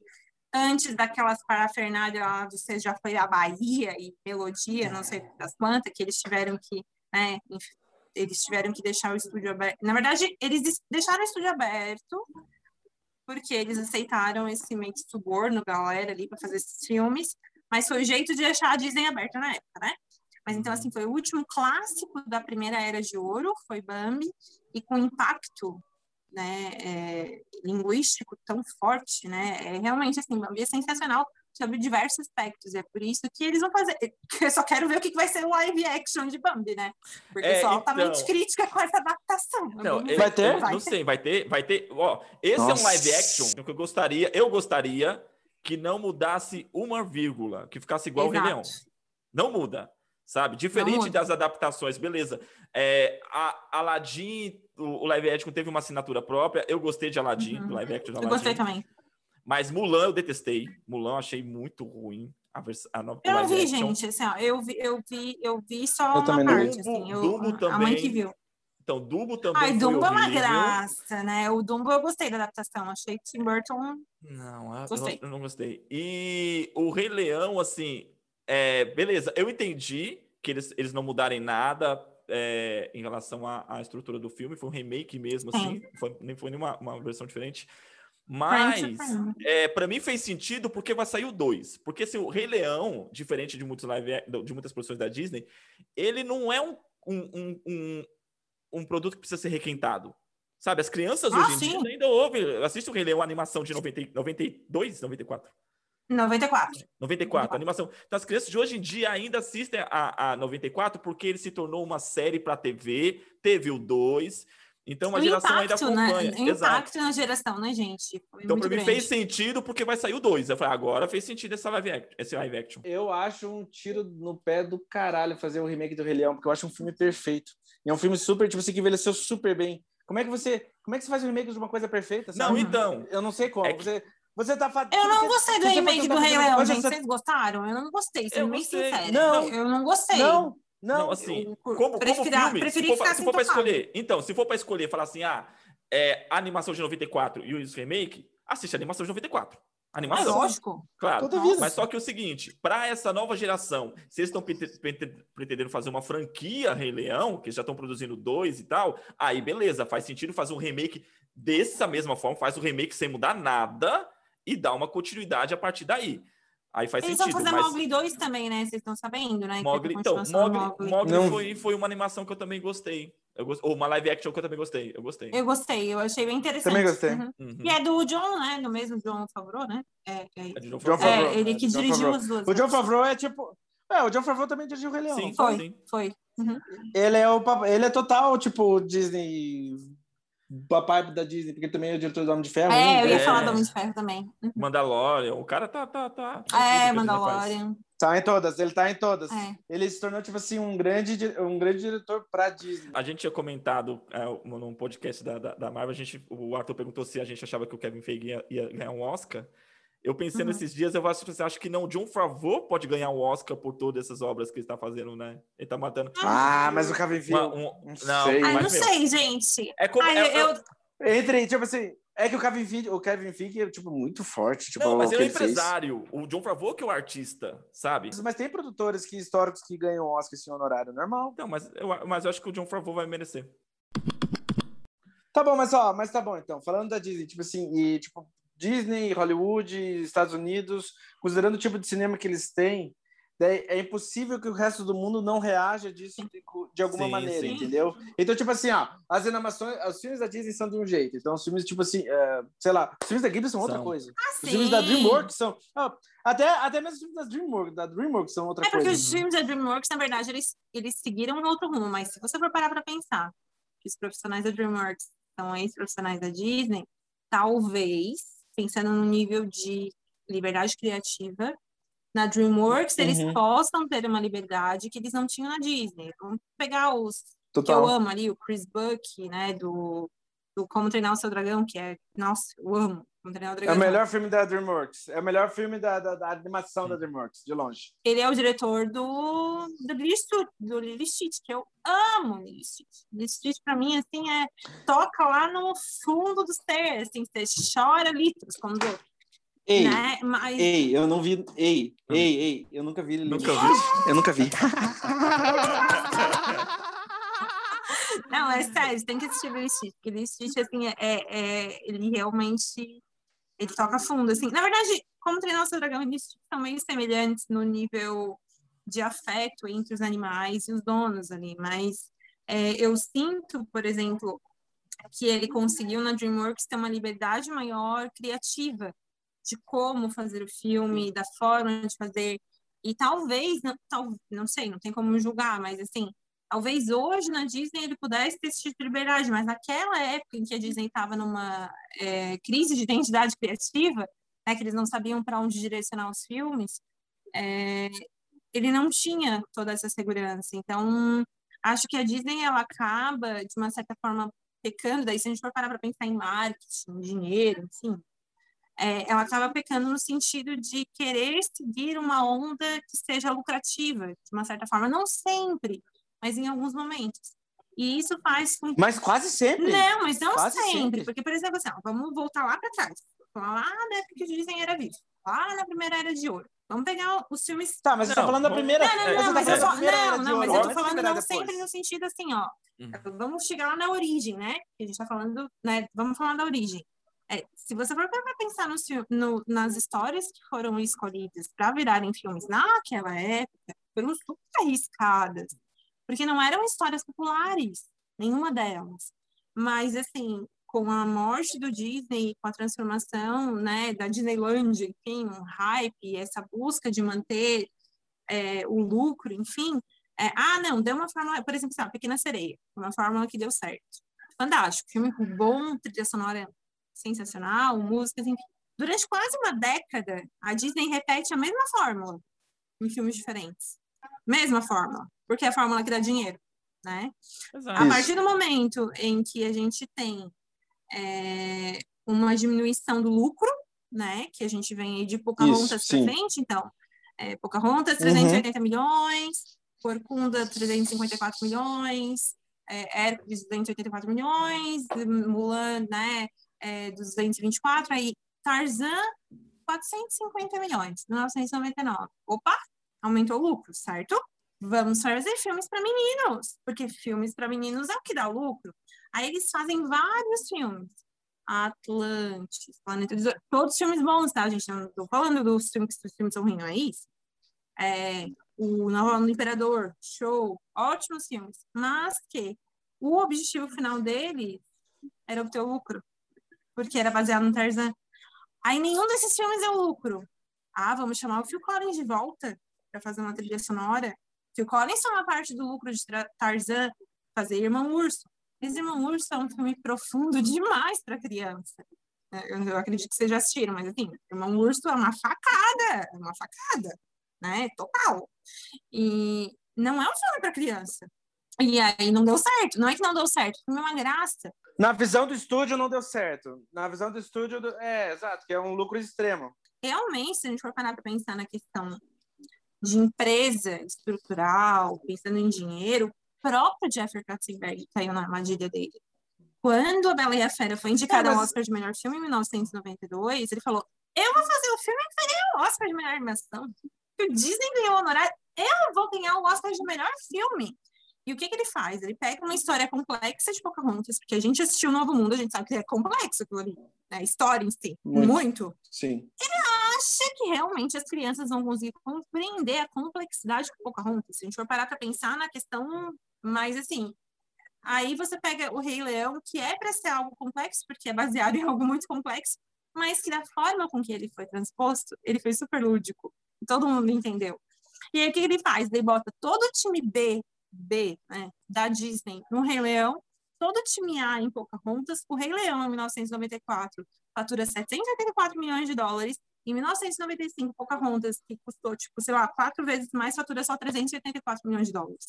antes daquelas parafernálias lá Você Já Foi à Bahia e Melodia, não sei das quantas, que eles tiveram que, né, eles tiveram que deixar o estúdio aberto. Na verdade, eles deixaram o estúdio aberto porque eles aceitaram esse meio de suborno, galera, ali, para fazer esses filmes, mas foi o jeito de deixar a Disney aberta na época, né? Mas então, assim, foi o último clássico da primeira era de ouro, foi Bambi, e com impacto né, é, linguístico tão forte, né? É realmente assim, Bambi é sensacional sobre diversos aspectos. É por isso que eles vão fazer. Eu só quero ver o que vai ser o live action de Bambi, né? Porque É, eu sou altamente então- crítica com essa adaptação. Não, eu- Vai ter? eu Vai não ter. sei, vai ter, vai ter. Ó, esse é um Nossa. live action que eu gostaria, eu gostaria que não mudasse uma vírgula, que ficasse igual o Rei Exato. Leão. Não muda, sabe? Diferente das adaptações, beleza. É, a Aladdin, o, o live action teve uma assinatura própria. Eu gostei de Aladdin, Uhum. do live action de Eu Aladdin. gostei também. Mas Mulan eu detestei. Mulan eu achei muito ruim. A, vers a nova Eu não vi, action. gente, assim, ó, eu vi, eu vi, eu vi só Eu uma também não vi. parte, assim, eu, Dumbo a mãe também que viu. Então, Dumbo também Ai, Dumbo é uma graça, né? O Dumbo eu gostei da adaptação, achei que Tim Burton Não, eu- Gostei. não, eu não gostei. E o Rei Leão, assim, é, beleza, eu entendi que eles, eles não mudarem nada é, em relação à, à estrutura do filme, foi um remake mesmo, assim, foi- nem foi nenhuma uma versão diferente. Mas, é para mim fez sentido porque vai sair o 2. Porque assim, o Rei Leão, diferente de, muitos live, de muitas produções da Disney, ele não é um, um, um, um, produto que precisa ser requentado. Sabe, as crianças Ah, hoje em sim. dia ainda ouvem, assistem o Rei Leão, a animação de 90, e- 92, 94? 94. 94, animação. Então, as crianças de hoje em dia ainda assistem a, a 94 porque ele se tornou uma série para TV, teve o 2. Então, a O geração ainda né? acompanha. O Exato. impacto na geração, né, gente? Foi Então, para mim, fez sentido porque vai sair o 2. Eu falei, agora fez sentido essa live action, esse live action. Eu acho um tiro no pé do caralho fazer o remake do Rei Leão, porque eu acho um filme perfeito. E é um filme super, tipo assim, que envelheceu super bem. Como é que você, como é que você faz um remake de uma coisa perfeita? Não, sabe? então. Eu não sei como. É que- Você, você tá fa- Eu não você- gostei do você remake do tentar Rei Leão, gente. você- Vocês gostaram? Eu não gostei, sendo bem sincera. Não. eu não gostei. Não, não. Não, assim, o- como, como filme, preferi se for, ficar se for para intocável. escolher, então, se for para escolher, falar assim, ah, é, animação de 94 e o remake, assiste a animação de 94. É Animação, lógico. claro. Mas só que é o seguinte, para essa nova geração, se eles estão pretendendo fazer uma franquia Rei Leão, que já estão produzindo dois e tal, aí beleza, faz sentido fazer um remake dessa mesma forma, faz o remake sem mudar nada e dá uma continuidade a partir daí. Aí faz Eles vão sentido, fazer mas Mowgli 2 também, né? Vocês estão sabendo, né? Mogli, então, Mogli, Mogli foi, foi uma animação que eu também gostei. Eu gost... Ou uma live action que eu também gostei. Eu gostei. Eu gostei, eu achei bem interessante. Também gostei. Uhum. Uhum. E é do John, né? Do mesmo John Favreau, né? É, é, É de John Favreau. É ele que John dirigiu as duas. O John? Favreau é tipo. É, o John Favreau também dirigiu o Rei Leão. Sim, Foi, sim. foi. Uhum. Ele é o ele é total, tipo, Disney. Papai da Disney, porque também é o diretor do Homem de Ferro. É, eu ia né? É. falar do Homem de Ferro também. Uhum. Mandalorian. O cara tá. tá, tá tá É. Mandalorian. Tá em todas, ele tá em todas. É. Ele se tornou, tipo assim, um grande, um grande diretor pra Disney. A gente tinha comentado é, num podcast da, da, da Marvel, a gente, o Arthur perguntou se a gente achava que o Kevin Feige ia, ia ganhar um Oscar. Eu pensei Uhum. nesses dias, eu acho, acho que não, John Favreau pode ganhar um Oscar por todas essas obras que ele está fazendo, né? Ele tá matando. Ah, mas o Kevin Feige. Uma- um- não sei. Ai, mas, não meu, sei, gente. É como, Ai, é- eu, Entre, tipo assim, é que o Kevin Feige, o Kevin Feige é, tipo, muito forte. Tipo, não, mas ele é um que fez. empresário. O John Favreau que é o artista, sabe? Mas tem produtores que, históricos que ganham Oscar sem honorário normal. Não, mas eu, mas eu acho que o John Favreau vai merecer. Tá bom, mas ó, mas tá bom então. Falando da Disney, tipo assim, e tipo, Disney, Hollywood, Estados Unidos, considerando o tipo de cinema que eles têm, daí é impossível que o resto do mundo não reaja disso de, de alguma Sim, maneira, sim. entendeu? Então, tipo assim, ó, as animações, os filmes da Disney são de um jeito. Então, os filmes, tipo assim, é, sei lá, os filmes da Ghibli são outra São. coisa. assim, Os filmes da DreamWorks são. ó, até, até mesmo os filmes da DreamWorks, da DreamWorks são outra É porque coisa. os filmes da DreamWorks, na verdade, eles, eles seguiram um outro rumo, mas se você for parar para pensar que os profissionais da DreamWorks são ex-profissionais da Disney, talvez, pensando no nível de liberdade criativa, na DreamWorks eles Uhum. possam ter uma liberdade que eles não tinham na Disney. Vamos pegar os que eu Total. amo ali, o Chris Buck, né, do, do Como Treinar o Seu Dragão, que é, nossa, eu amo Como É o melhor filme da DreamWorks. É o melhor filme da, da, da animação da DreamWorks, de longe. Ele é o diretor do, do Lily do Lily Stitch, que eu amo Lily Stitch. Lily Stitch, pra mim, assim, é... Toca lá no fundo do ser, assim, você chora litros quando vê, Ei, né? Mas... ei, eu não vi. Ei, ei, ei, eu nunca vi. Lilo Nunca vi? Eu nunca vi. Não, é sério, você tem que assistir Lily Stitch, porque Lily Stitch, assim, é, é- ele realmente... Ele toca fundo, assim. Na verdade, como treinar o seu dragão e Stitch são meio semelhantes no nível de afeto entre os animais e os donos ali, mas é, eu sinto, por exemplo, que ele conseguiu na DreamWorks ter uma liberdade maior criativa de como fazer o filme, da forma de fazer. E talvez, não, tal, não sei, não tem como julgar, mas assim, talvez hoje na Disney ele pudesse ter esse tipo de liberdade, mas naquela época em que a Disney estava numa é, crise de identidade criativa, né, que eles não sabiam para onde direcionar os filmes, é, ele não tinha toda essa segurança. Então, acho que a Disney ela acaba, de uma certa forma, pecando, daí se a gente for parar para pensar em marketing, dinheiro, enfim, é, ela acaba pecando no sentido de querer seguir uma onda que seja lucrativa, de uma certa forma, não sempre, mas em alguns momentos. E isso faz com que Mas quase sempre. não, mas não Quase sempre. sempre. Porque, por exemplo, assim, ó, vamos voltar lá para trás. Lá na época que o Disney era vivo. Lá na primeira era de ouro. Vamos pegar os filmes. Tá, mas você tá Não, falando da primeira. Não, não, não, você mas tá eu só. Não, não, mas eu tô falando não sempre no sentido assim, ó. Uhum. Vamos chegar lá na origem, né? Que a gente tá falando, né? Vamos falar da origem. É, se você for para pensar no, no, nas histórias que foram escolhidas para virarem filmes naquela época, foram super arriscadas, porque não eram histórias populares, nenhuma delas. Mas, assim, com a morte do Disney, com a transformação né, da Disneyland, enfim, um hype, essa busca de manter é, o lucro, enfim. É, ah, não, deu uma fórmula, por exemplo, sabe, Pequena Sereia, uma fórmula que deu certo. Fantástico, filme bom, trilha sonora sensacional, músicas, enfim. Durante quase uma década, a Disney repete a mesma fórmula em filmes diferentes. Mesma fórmula, porque é a fórmula que dá dinheiro, né? Exato. A partir do momento em que a gente tem é, uma diminuição do lucro, né? Que a gente vem aí de Pocahontas para frente, então, é, Pocahontas, 380 uhum. milhões, Corcunda, 354 milhões, é, Hércules, 284 milhões, Mulan, né, é, 224, aí Tarzan, 450 milhões, 1999. Opa, aumentou o lucro, certo? Vamos fazer filmes para meninos, porque filmes para meninos é o que dá lucro. Aí eles fazem vários filmes. Atlantis, Planeta dos... Todos filmes bons, tá, gente? Não tô falando dos filmes que os filmes são ruins, não é isso? É, o Novo Imperador, show, ótimos filmes. Mas que o objetivo final dele era obter lucro, porque era baseado no Tarzan. Aí nenhum desses filmes é lucro. Ah, vamos chamar o Phil Collins de volta para fazer uma trilha sonora. Phil Collins uma parte do lucro de Tarzan, fazer Irmão Urso. Esse Irmão Urso é um filme profundo demais para criança. É, eu, eu, acredito que vocês já assistiram, mas assim, Irmão Urso é uma facada, é uma facada, né? Total. E não é um filme para criança. E aí não deu certo. Não é que não deu certo, foi uma graça. Na visão do estúdio não deu certo. Na visão do estúdio, é, exato, que é um lucro extremo. Realmente, se a gente for parar para pensar na questão de empresa estrutural, pensando em dinheiro, próprio Jeffrey Katzenberg caiu na armadilha dele. Quando a Bela e a Fera foi indicada ao Oscar de melhor filme em 1992, ele falou: Eu vou fazer o filme e ganhar o Oscar de melhor animação. O Disney ganhou o honorário, eu vou ganhar o Oscar de melhor filme. E o que, que ele faz? Ele pega uma história complexa de Pocahontas, porque a gente assistiu o Novo Mundo, a gente sabe que é complexo aquilo ali, né? a história em si, muito. muito. Sim. Ele acha que realmente as crianças vão conseguir compreender a complexidade de Pocahontas. Se a gente for parar para pensar na questão mas, assim, aí você pega o Rei Leão, que é para ser algo complexo, porque é baseado em algo muito complexo, mas que da forma com que ele foi transposto, ele foi super lúdico. Todo mundo entendeu. E aí, o que ele faz? Ele bota todo o time B, B, né, da Disney no Rei Leão, todo o time A em Pocahontas, o Rei Leão, em 1994, fatura 784 milhões de dólares, em 1995, Pocahontas, que custou, tipo, sei lá, quatro vezes mais, fatura só 384 milhões de dólares.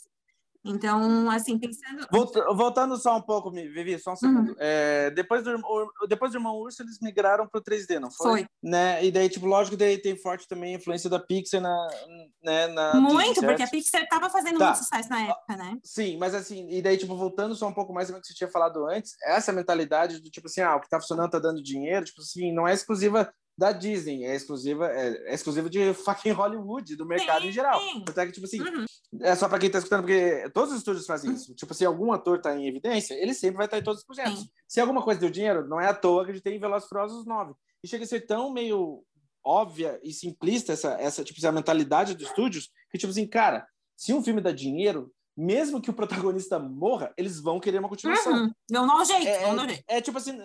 Então, assim, pensando. Voltando só um pouco, Vivi, só um segundo. Uhum. É, depois, do, depois do Irmão Urso, eles migraram para o 3D, não foi? Foi. Né? E daí, tipo, lógico que daí tem forte também a influência da Pixar na. Né, na Muito, porque a Pixar estava fazendo tá. muito sucesso na época, né? Sim, mas assim, e daí, tipo, voltando só um pouco mais ao que você tinha falado antes, essa mentalidade do tipo assim, ah, o que tá funcionando tá dando dinheiro, tipo assim, não é exclusiva da Disney, é exclusiva, é, é exclusiva de fucking Hollywood, do mercado sim, em geral. Até que, tipo assim, uhum. é só para quem tá escutando, porque todos os estúdios fazem uhum. isso. Tipo, se algum ator tá em evidência, ele sempre vai estar em todos os projetos. Sim. Se alguma coisa deu dinheiro, não é à toa que a gente tem Velozes Furiosos 9. E chega a ser tão meio óbvia e simplista essa, essa tipo, essa mentalidade dos estúdios, que, tipo assim, cara, se um filme dá dinheiro, mesmo que o protagonista morra, eles vão querer uma continuação. Uhum. Não, não jeito, é, não jeito. É, é tipo assim,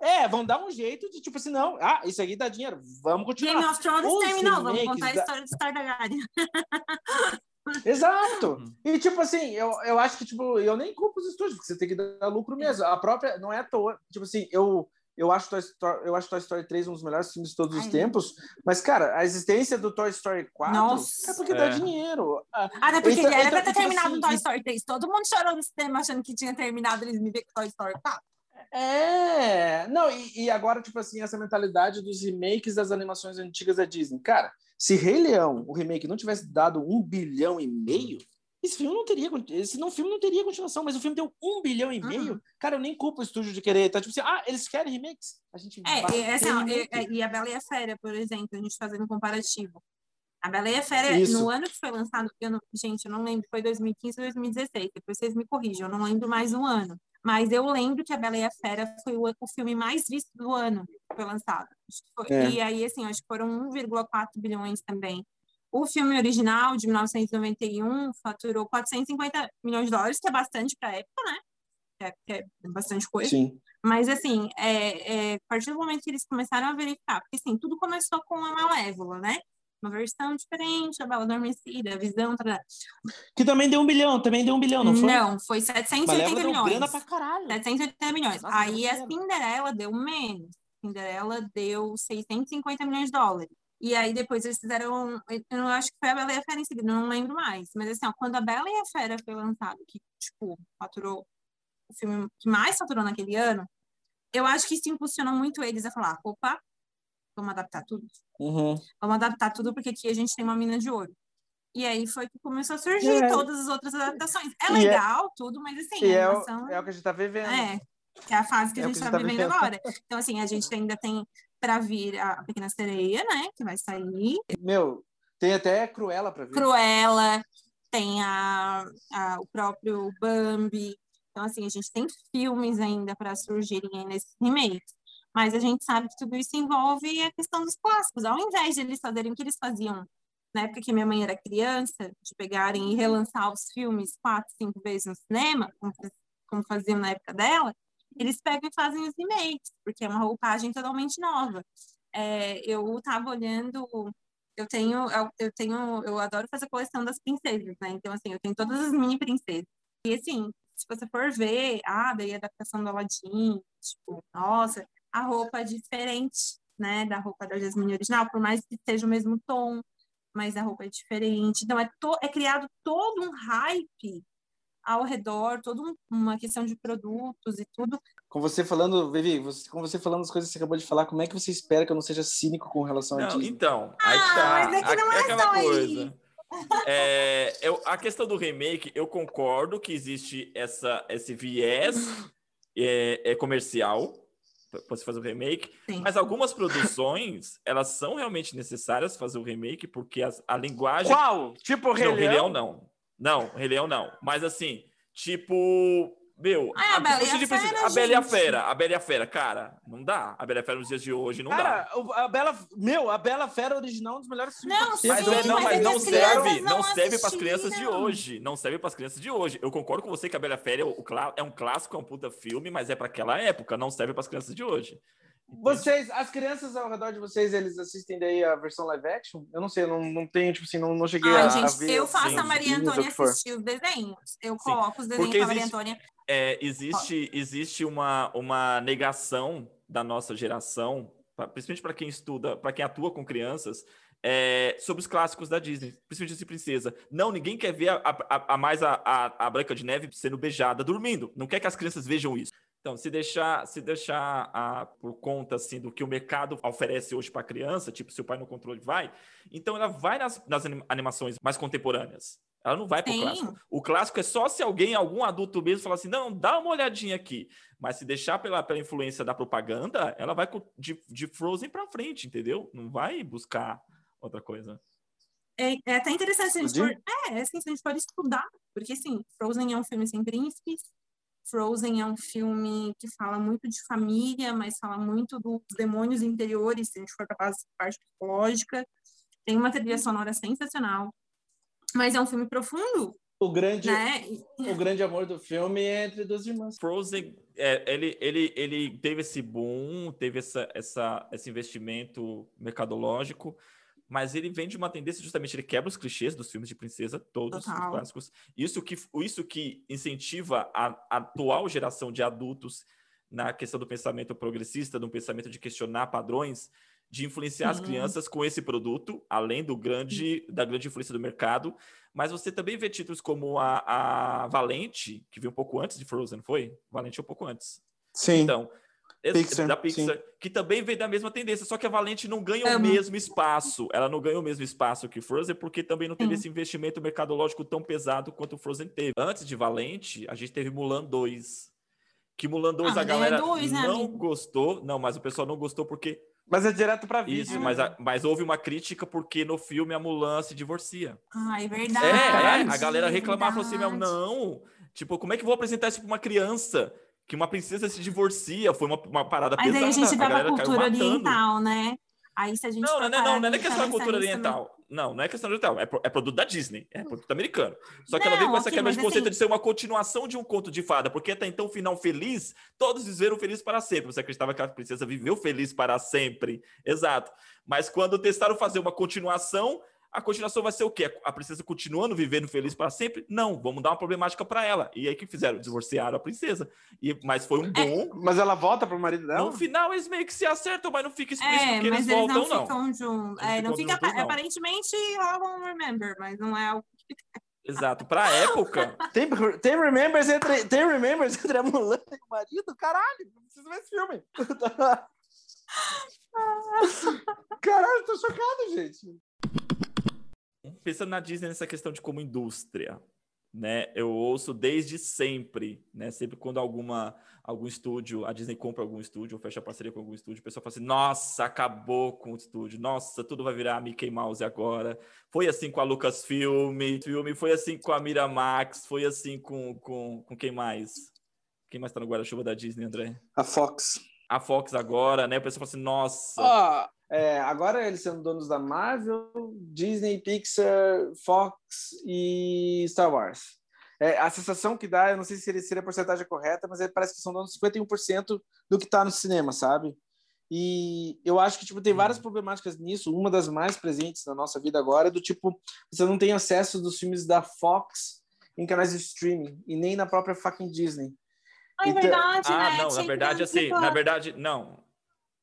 é, vão dar um jeito de, tipo assim, não, ah, isso aqui dá dinheiro, vamos continuar. Game of Thrones Os terminou, vamos contar a história do Star Targaryen. Exato. Uhum. E, tipo assim, eu, eu acho que, tipo, eu nem culpo os estúdios, porque você tem que dar lucro mesmo. A própria, não é à toa. Tipo assim, eu, eu acho Toy Story, eu acho Toy Story 3 um dos melhores filmes de todos os Ai, tempos, mas, cara, a existência do Toy Story 4 Nossa. é porque é. dá dinheiro. Ah, é porque então, era então, pra ter tipo terminado assim, o Toy Story 3. Todo mundo chorou no cinema achando que tinha terminado, eles me ver com Toy Story 4. É, não, e, e, agora, tipo assim, essa mentalidade dos remakes das animações antigas da Disney. Cara, se Rei Leão, o remake, não tivesse dado um bilhão e meio, esse filme não teria, esse não, filme não teria continuação, mas o filme deu um bilhão e meio. Uhum. Cara, eu nem culpo o estúdio de querer. Tá tipo assim, ah, eles querem remakes? A gente é, é, assim, ó, é, e a Bela e a Fera, por exemplo, a gente fazendo um comparativo. A Bela e a Fera, Isso. no ano que foi lançado, eu não- gente, eu não lembro, foi 2015 ou 2016, depois vocês me corrijam, eu não lembro mais o ano. Mas eu lembro que a Bela e a Fera foi o, o filme mais visto do ano que foi lançado. É. E aí, assim, acho que foram 1,4 bilhões também. O filme original, de 1991, faturou 450 milhões de dólares, que é bastante para a época, né? É, é bastante coisa. Sim. Mas, assim, é, é, a partir do momento que eles começaram a verificar, porque, assim, tudo começou com a Malévola, né? Uma versão diferente, a Bela Adormecida, a Visão, tarará. Que também deu um bilhão, também deu um bilhão, não foi? Não, foi 780 Malévola deu milhões. grana pra caralho. 780 milhões. Nossa, Aí a. Cinderela deu menos. Cinderela deu 650 milhões de dólares. E aí depois eles fizeram, eu acho que foi a Bela e a Fera em seguida, não lembro mais. Mas assim, ó, quando a Bela e a Fera foi lançado, que tipo, faturou o filme que mais faturou naquele ano, eu acho que isso impulsionou muito eles a falar, opa, vamos adaptar tudo. Uhum. Vamos adaptar tudo porque aqui a gente tem uma mina de ouro. E aí foi que começou a surgir É. todas as outras adaptações. É é- legal, tudo, mas assim, é é o que a gente tá vivendo. É, que é a fase que É a o gente está tá vivendo vivendo. agora. Então, assim, a gente ainda tem para vir a Pequena Sereia, né? Que vai sair. Meu, tem até Cruella pra ver. Cruella, tem a, a- o próprio Bambi. Então, assim, a gente tem filmes ainda para surgirem aí nesses remakes. Mas a gente sabe que tudo isso envolve a questão dos clássicos. Ao invés de eles fazerem o que eles faziam na época que minha mãe era criança, de pegarem e relançar os filmes quatro, cinco vezes no cinema, como, faziam na época dela, eles pegam e fazem os remakes, porque é uma roupagem totalmente nova. É, eu estava olhando, eu tenho, eu, eu tenho, eu adoro fazer coleção das princesas, né? Então, assim, eu tenho todas as mini princesas. E, assim, se você for ver, ah, daí a adaptação do Aladdin, tipo, nossa, a roupa é diferente, né, da roupa da Jasmine original, por mais que seja o mesmo tom, mas a roupa é diferente. Então, é, to, é criado todo um hype ao redor, toda um- uma questão de produtos e tudo. Com você falando, Vivi, você, com você falando as coisas que você acabou de falar, como é que você espera que eu não seja cínico com relação a Não, Disney? então, aí Ah, tá. mas é que não é aquela só aí. coisa. É, eu- a questão do remake, eu concordo que existe essa, esse viés é, é comercial você fazer o remake, Sim. mas algumas produções elas são realmente necessárias fazer o remake porque as- a linguagem Qual? Tipo o Rei não, Rei Leão? Leão não. Não, Rei Leão não. Mas assim, tipo. Meu, Ah, a Bela e a Fera, a Bela e a. Fera. A Bela e a Fera, cara, não dá. A Bela e a Fera nos dias de hoje não dá. Cara, o- a Bela, meu, a Bela Fera original é um dos melhores filmes. Não, sempre Mas, Sim, é, não, mas mas é não as serve, não não serve para as crianças de hoje. Não serve para as crianças de hoje. Eu concordo com você que a Bela e a Fera é, o é um clássico, é um puta filme, mas é para aquela época, não serve para as crianças de hoje. Vocês, as crianças ao redor de vocês, eles assistem daí a versão live action? Eu não sei, eu não, não tenho, tipo assim, não, não cheguei Ai, a, a gente, ver. eu assim, faço sim, a Maria ou o Antônia assistir os desenhos. Eu Sim, coloco os desenhos porque da Maria existe- Antônia. É, existe existe uma, uma negação da nossa geração, pra- principalmente para quem estuda, para quem atua com crianças, é, sobre os clássicos da Disney, principalmente Disney Princesa. Não, ninguém quer ver a, a, a mais a, a, a Branca de Neve sendo beijada dormindo. Não quer que as crianças vejam isso. Então, se deixar, se deixar a, por conta assim do que o mercado oferece hoje para a criança, tipo, se o pai no controle vai, então ela vai nas, nas anim- animações mais contemporâneas. Ela não vai para o clássico. O clássico é só se alguém, algum adulto mesmo, falar assim: não, dá uma olhadinha aqui. Mas se deixar pela, pela influência da propaganda, ela vai de, de Frozen para frente, entendeu? Não vai buscar outra coisa. É, é até interessante se a gente for, é, assim, se a gente for estudar, porque assim, Frozen é um filme sem príncipes, Frozen é um filme que fala muito de família, mas fala muito dos demônios interiores, se a gente for para a parte psicológica. Tem uma trilha sonora sensacional, mas é um filme profundo, O grande, né? O grande amor do filme é entre duas irmãs. Frozen, é, ele, ele, ele teve esse boom, teve essa, essa, esse investimento mercadológico, mas ele vem de uma tendência, justamente, ele quebra os clichês dos filmes de princesa, todos os Total. clássicos. Isso que, isso que incentiva a, a atual geração de adultos na questão do pensamento progressista, do pensamento de questionar padrões, de influenciar as Sim. crianças com esse produto, além do grande, da grande influência do mercado. Mas você também vê títulos como a, a Valente, que veio um pouco antes de Frozen, foi? Valente é um pouco antes. Sim. Então, Pixar, da Pixar, que também veio da mesma tendência, só que a Valente não ganha o Amo. mesmo espaço. Ela não ganha o mesmo espaço que Frozen, porque também não teve Sim. esse investimento mercadológico tão pesado quanto o Frozen teve. Antes de Valente, a gente teve Mulan 2. Que Mulan 2 Ah, a daí é galera dois, né, não amigo? gostou. Não, mas o pessoal não gostou porque Mas é direto pra vídeo. Isso, né? mas, a- mas houve uma crítica porque no filme a Mulan se divorcia. Ah, é verdade. É, é, a galera reclamava falou assim, não, tipo, como é que eu vou apresentar isso pra uma criança? Que uma princesa se divorcia, foi uma, uma parada Mas aí pesada, a gente vai pra galera caiu cultura oriental, né? Aí se a gente Não, não, não, não, não é pra questão da cultura oriental. Não, não é questão oriental. É, é produto da Disney. É produto americano. Só que ela Não, veio com essa ok, quebra mas de conceito assim- de ser uma continuação de um conto de fada. Porque até então, o final feliz, todos viveram felizes para sempre. Você acreditava que a princesa viveu feliz para sempre. Exato. Mas quando testaram fazer uma continuação, a continuação vai ser o quê? A princesa continuando vivendo feliz para sempre? Não, vamos dar uma problemática para ela. E aí o que fizeram? Divorciaram a princesa. E, mas foi um bom. Mas ela volta pro marido dela? No final eles meio que se acertam, mas não fica explícito É, que eles eles voltam, não não. ficam juntos. Eles É, não ficam fica, juntos, não. aparentemente, rolam um remember, mas não é algo Exato. Pra época, Tem, tem remembers entre, tem remembers entre a Mulan e o marido? Caralho, não preciso ver esse filme. Caralho, tô chocado, gente. Pensando na Disney nessa questão de como indústria, né? Eu ouço desde sempre, né? Sempre quando alguma algum estúdio, a Disney compra algum estúdio ou fecha parceria com algum estúdio, o pessoal fala assim: "Nossa, acabou com o estúdio. Nossa, tudo vai virar Mickey Mouse agora". Foi assim com a Lucasfilm, filme, foi assim com a Miramax, foi assim com com, com quem mais? Quem mais tá no guarda-chuva da Disney, André? A Fox. A Fox agora, né? O pessoal fala assim: "Nossa, Ó, é, agora eles são donos da Marvel, Disney, Pixar, Fox e Star Wars. É, a sensação que dá, eu não sei se seria, seria a porcentagem correta, mas é, parece que são donos de 51% do que está no cinema, sabe? E eu acho que tipo, tem várias problemáticas nisso. Uma das mais presentes na nossa vida agora é do tipo, você não tem acesso dos filmes da Fox em canais de streaming e nem na própria fucking Disney. Ah, é Então- verdade, Ah, né? não, na verdade, assim, na verdade, não.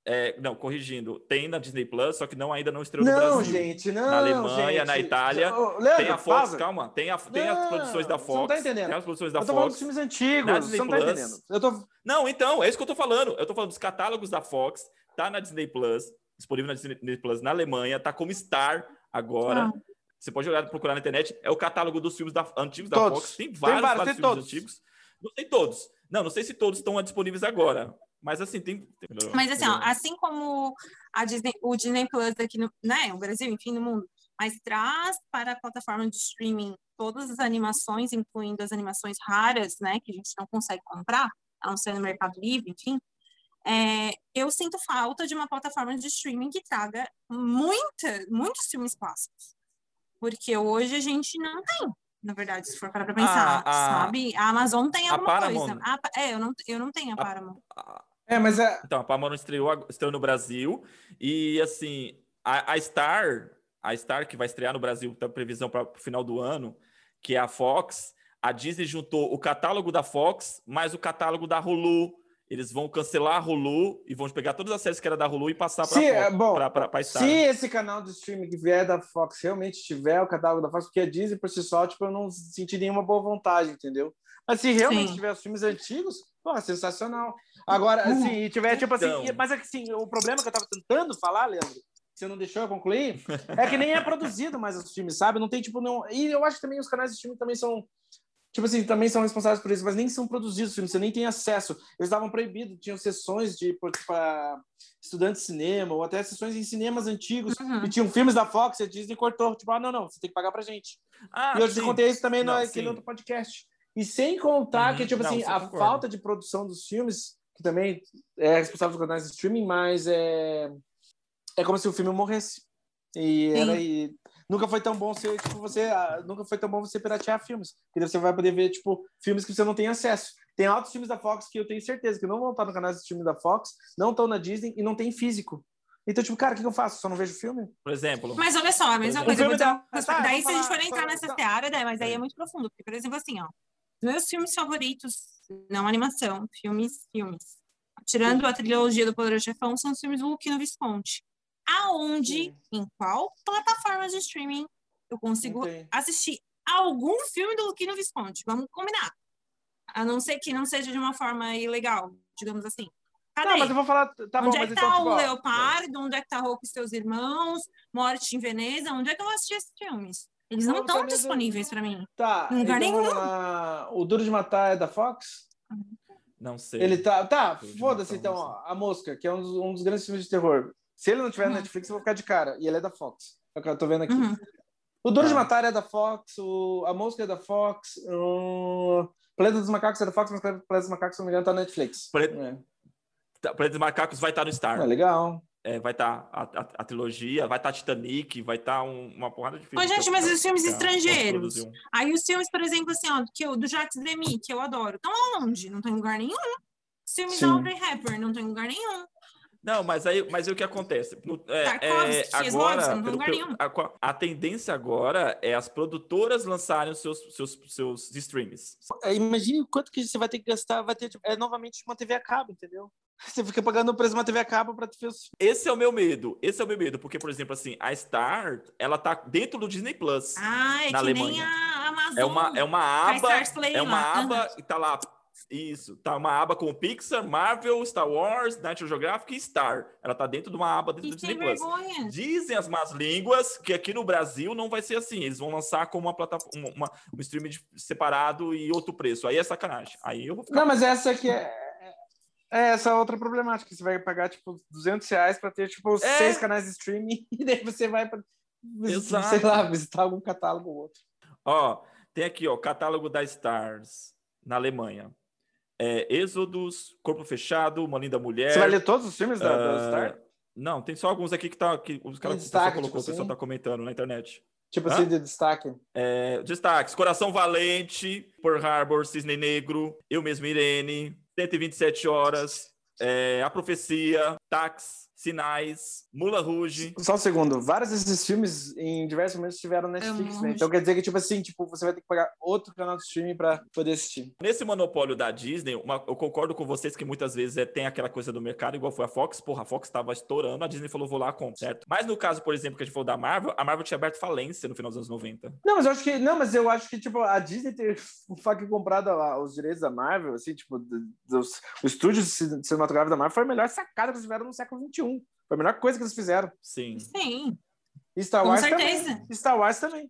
É, não, corrigindo, tem na Disney Plus, só que não ainda não estreou no Não, Brasil. gente, não. Na Alemanha, gente. na Itália, Ô, Leandro, tem a Fox, pausa. calma, tem, a, tem as Não, produções da você Fox. não tá entendendo. Tem as produções da Eu tô falando Fox. dos filmes Na antigos, Disney você não tá Plus. entendendo. Eu tô... Não, então, é isso que eu tô falando. Eu tô falando dos catálogos da Fox, tá na Disney Plus, disponível na Disney Plus na Alemanha, tá como Star agora. Ah. Você pode olhar, procurar na internet, é o catálogo dos filmes da, antigos da Todos. Fox. Tem Tem vários, vários, vários tem filmes todos. antigos. Não sei todos. Não, não sei se todos estão disponíveis agora. Mas assim, tem. tem- Mas assim, ó, assim como a Disney, o Disney Plus aqui no, né, o Brasil, enfim, no mundo, mas traz para a plataforma de streaming todas as animações, incluindo as animações raras, né, que a gente não consegue comprar, a não ser no Mercado Livre, enfim. é, eu sinto falta de uma plataforma de streaming que traga muita, muitos filmes clássicos. Porque hoje a gente não tem, na verdade, se for parar para pensar, Ah, a- sabe? A Amazon tem a alguma Paramount. coisa. A é, eu não, eu não tenho a A- Paramount. É, mas é... Então, a Paramount estreou, estreou no Brasil e, assim, a, a Star, a Star que vai estrear no Brasil, tá previsão para o final do ano, que é a Fox, a Disney juntou o catálogo da Fox mais o catálogo da Hulu. Eles vão cancelar a Hulu e vão pegar todas as séries que era da Hulu e passar para a Star. se esse canal de streaming que vier da Fox realmente tiver o catálogo da Fox, porque a Disney por si só, tipo, eu não senti nenhuma boa vontade, entendeu? Mas se realmente Sim. tiver os filmes antigos, pô, sensacional. Agora, assim, e tiver, tipo assim, Então. mas é que assim, o problema que eu tava tentando falar, Leandro, que você não deixou eu concluir, é que nem é produzido mais os filmes, sabe? Não tem, tipo, não. E eu acho que também os canais de streaming também são. Tipo assim, também são responsáveis por isso, mas nem são produzidos os filmes, você nem tem acesso. Eles estavam proibidos, tinham sessões de para estudantes de cinema, ou até sessões em cinemas antigos, Uhum. e tinham filmes da Fox, e a Disney cortou, tipo, ah, não, não, você tem que pagar pra gente. Ah, e eu te sim. contei isso também Não, naquele sim. outro podcast. E sem contar Uhum. que, tipo Não, assim, a concordo. falta de produção dos filmes, que também é responsável por canais de streaming, mas é, é como se o filme morresse. E era e nunca foi tão bom você, tipo, você ah, nunca foi tão bom você piratear filmes, porque daí você vai poder ver tipo filmes que você não tem acesso. Tem altos filmes da Fox que eu tenho certeza que não vão estar no canal de streaming da Fox, não estão na Disney e não tem físico. Então, tipo, cara, o que eu faço? Só não vejo filme? Por exemplo. Mas olha só, a mesma coisa. Da- tá, daí, se a gente for entrar nessa não. seara, né, mas aí É. é muito profundo. Porque, por exemplo, assim, ó, meus filmes favoritos, não animação, filmes, filmes. Tirando a trilogia do Poderoso Chefão, são os filmes do Luquino Visconti. Aonde, Sim. em qual plataforma de streaming eu consigo Não tem. assistir algum filme do Luquino Visconti? Vamos combinar. A não ser que não seja de uma forma ilegal, digamos assim. Cadê? Tá, mas eu vou falar. Tá bom, onde é mas que então, tá tipo, o Leopardo? Onde é que tá Roupa e seus irmãos? Morte em Veneza? Onde é que eu vou assistir esses filmes? Eles não estão do- disponíveis para mim. Tá, Em lugar então nenhum. lá. O Duro de Matar é da Fox? Não sei. Ele tá. Tá, foda-se então, ó. A Mosca, que é um dos, um dos grandes filmes de terror. Se ele não tiver Uhum. na Netflix, eu vou ficar de cara. E ele é da Fox. É o que eu tô vendo aqui. Uhum. O Duro de Ah. Matar é da Fox, o... a música é da Fox, o Planeta dos Macacos é da Fox, mas o Planeta dos Macacos, se não me engano, tá na Netflix. Pre- É. Tá, Planeta dos Macacos vai estar no Star. É legal. É, vai estar a, a- a trilogia, vai estar Titanic, vai estar um- uma porrada de filmes. Ô, gente, eu- mas os filmes estrangeiros? produziu. Aí os filmes, por exemplo, assim, ó, que eu, do Jacques Demy, que eu adoro, estão aonde? Não tem lugar nenhum. Os filmes Sim. da Audrey Hepburn não tem lugar nenhum. Não, mas aí, mas aí o que acontece? No- é, Tarkovsky, é, agora, não tem pelo- lugar pelo- nenhum. a, a tendência agora é as produtoras lançarem os seus, seus, seus streams. É, Imagine o quanto que você vai ter que gastar, vai ter é novamente uma TV a cabo, entendeu? Você fica pagando o preço de uma TV a cabo pra ter os... Esse é o meu medo. Esse é o meu medo, porque, por exemplo, assim, a Star, ela tá dentro do Disney Plus. Ah, é Na que nem Alemanha. a Amazon. é uma, é uma a aba. É uma lá. aba e tá lá. Isso, tá uma aba com Pixar, Marvel, Star Wars, National Geographic e Star. Ela tá dentro de uma aba dentro Que do Disney Plus. vergonha. Dizem as más línguas que aqui no Brasil não vai ser assim. Eles vão lançar como uma plataforma, uma, um streaming separado e outro preço. Aí é sacanagem. Aí eu vou ficar. Não, mas essa aqui é... É essa outra problemática. Você vai pagar, tipo, 200 reais pra ter, tipo, É. seis canais de streaming e daí você vai pra, Exato. sei lá, visitar algum catálogo ou outro. Ó, tem aqui, ó, catálogo da Stars na Alemanha. É, Êxodos, Corpo Fechado, Uma Linda Mulher. Você vai ler todos os filmes da, da ah, Star? Não, tem só alguns aqui que tá que os caras destaque, colocou, tipo o pessoal assim? tá comentando na internet. Tipo Hã? assim, de destaque. É, destaques: Coração Valente, Pearl Harbor, Cisne Negro, Eu Mesmo Irene, 127 Horas, é, A Profecia, Tax, Sinais, Mula Rouge. Só um segundo. Vários desses filmes, em diversos momentos, tiveram Netflix, Amo. né? Então quer dizer que, tipo assim, tipo, você vai ter que pagar outro canal de streaming pra poder assistir. Nesse monopólio da Disney, uma- eu concordo com vocês que muitas vezes é, tem aquela coisa do mercado, igual foi a Fox. Porra, a Fox estava estourando, a Disney falou, vou lá, compro, certo? Mas no caso, por exemplo, que a gente falou da Marvel, a Marvel tinha aberto falência no final dos anos 90. Não, mas eu acho que, não, mas eu acho que, tipo, a Disney ter fucking comprado a- os direitos da Marvel, assim, tipo, do- dos, o estúdio cin- cinematográfico da Marvel foi a melhor sacada que eles tiveram no século XXI. Foi a melhor coisa que eles fizeram. Sim. Sim. E Star Com Wars certeza. também. Star Wars também.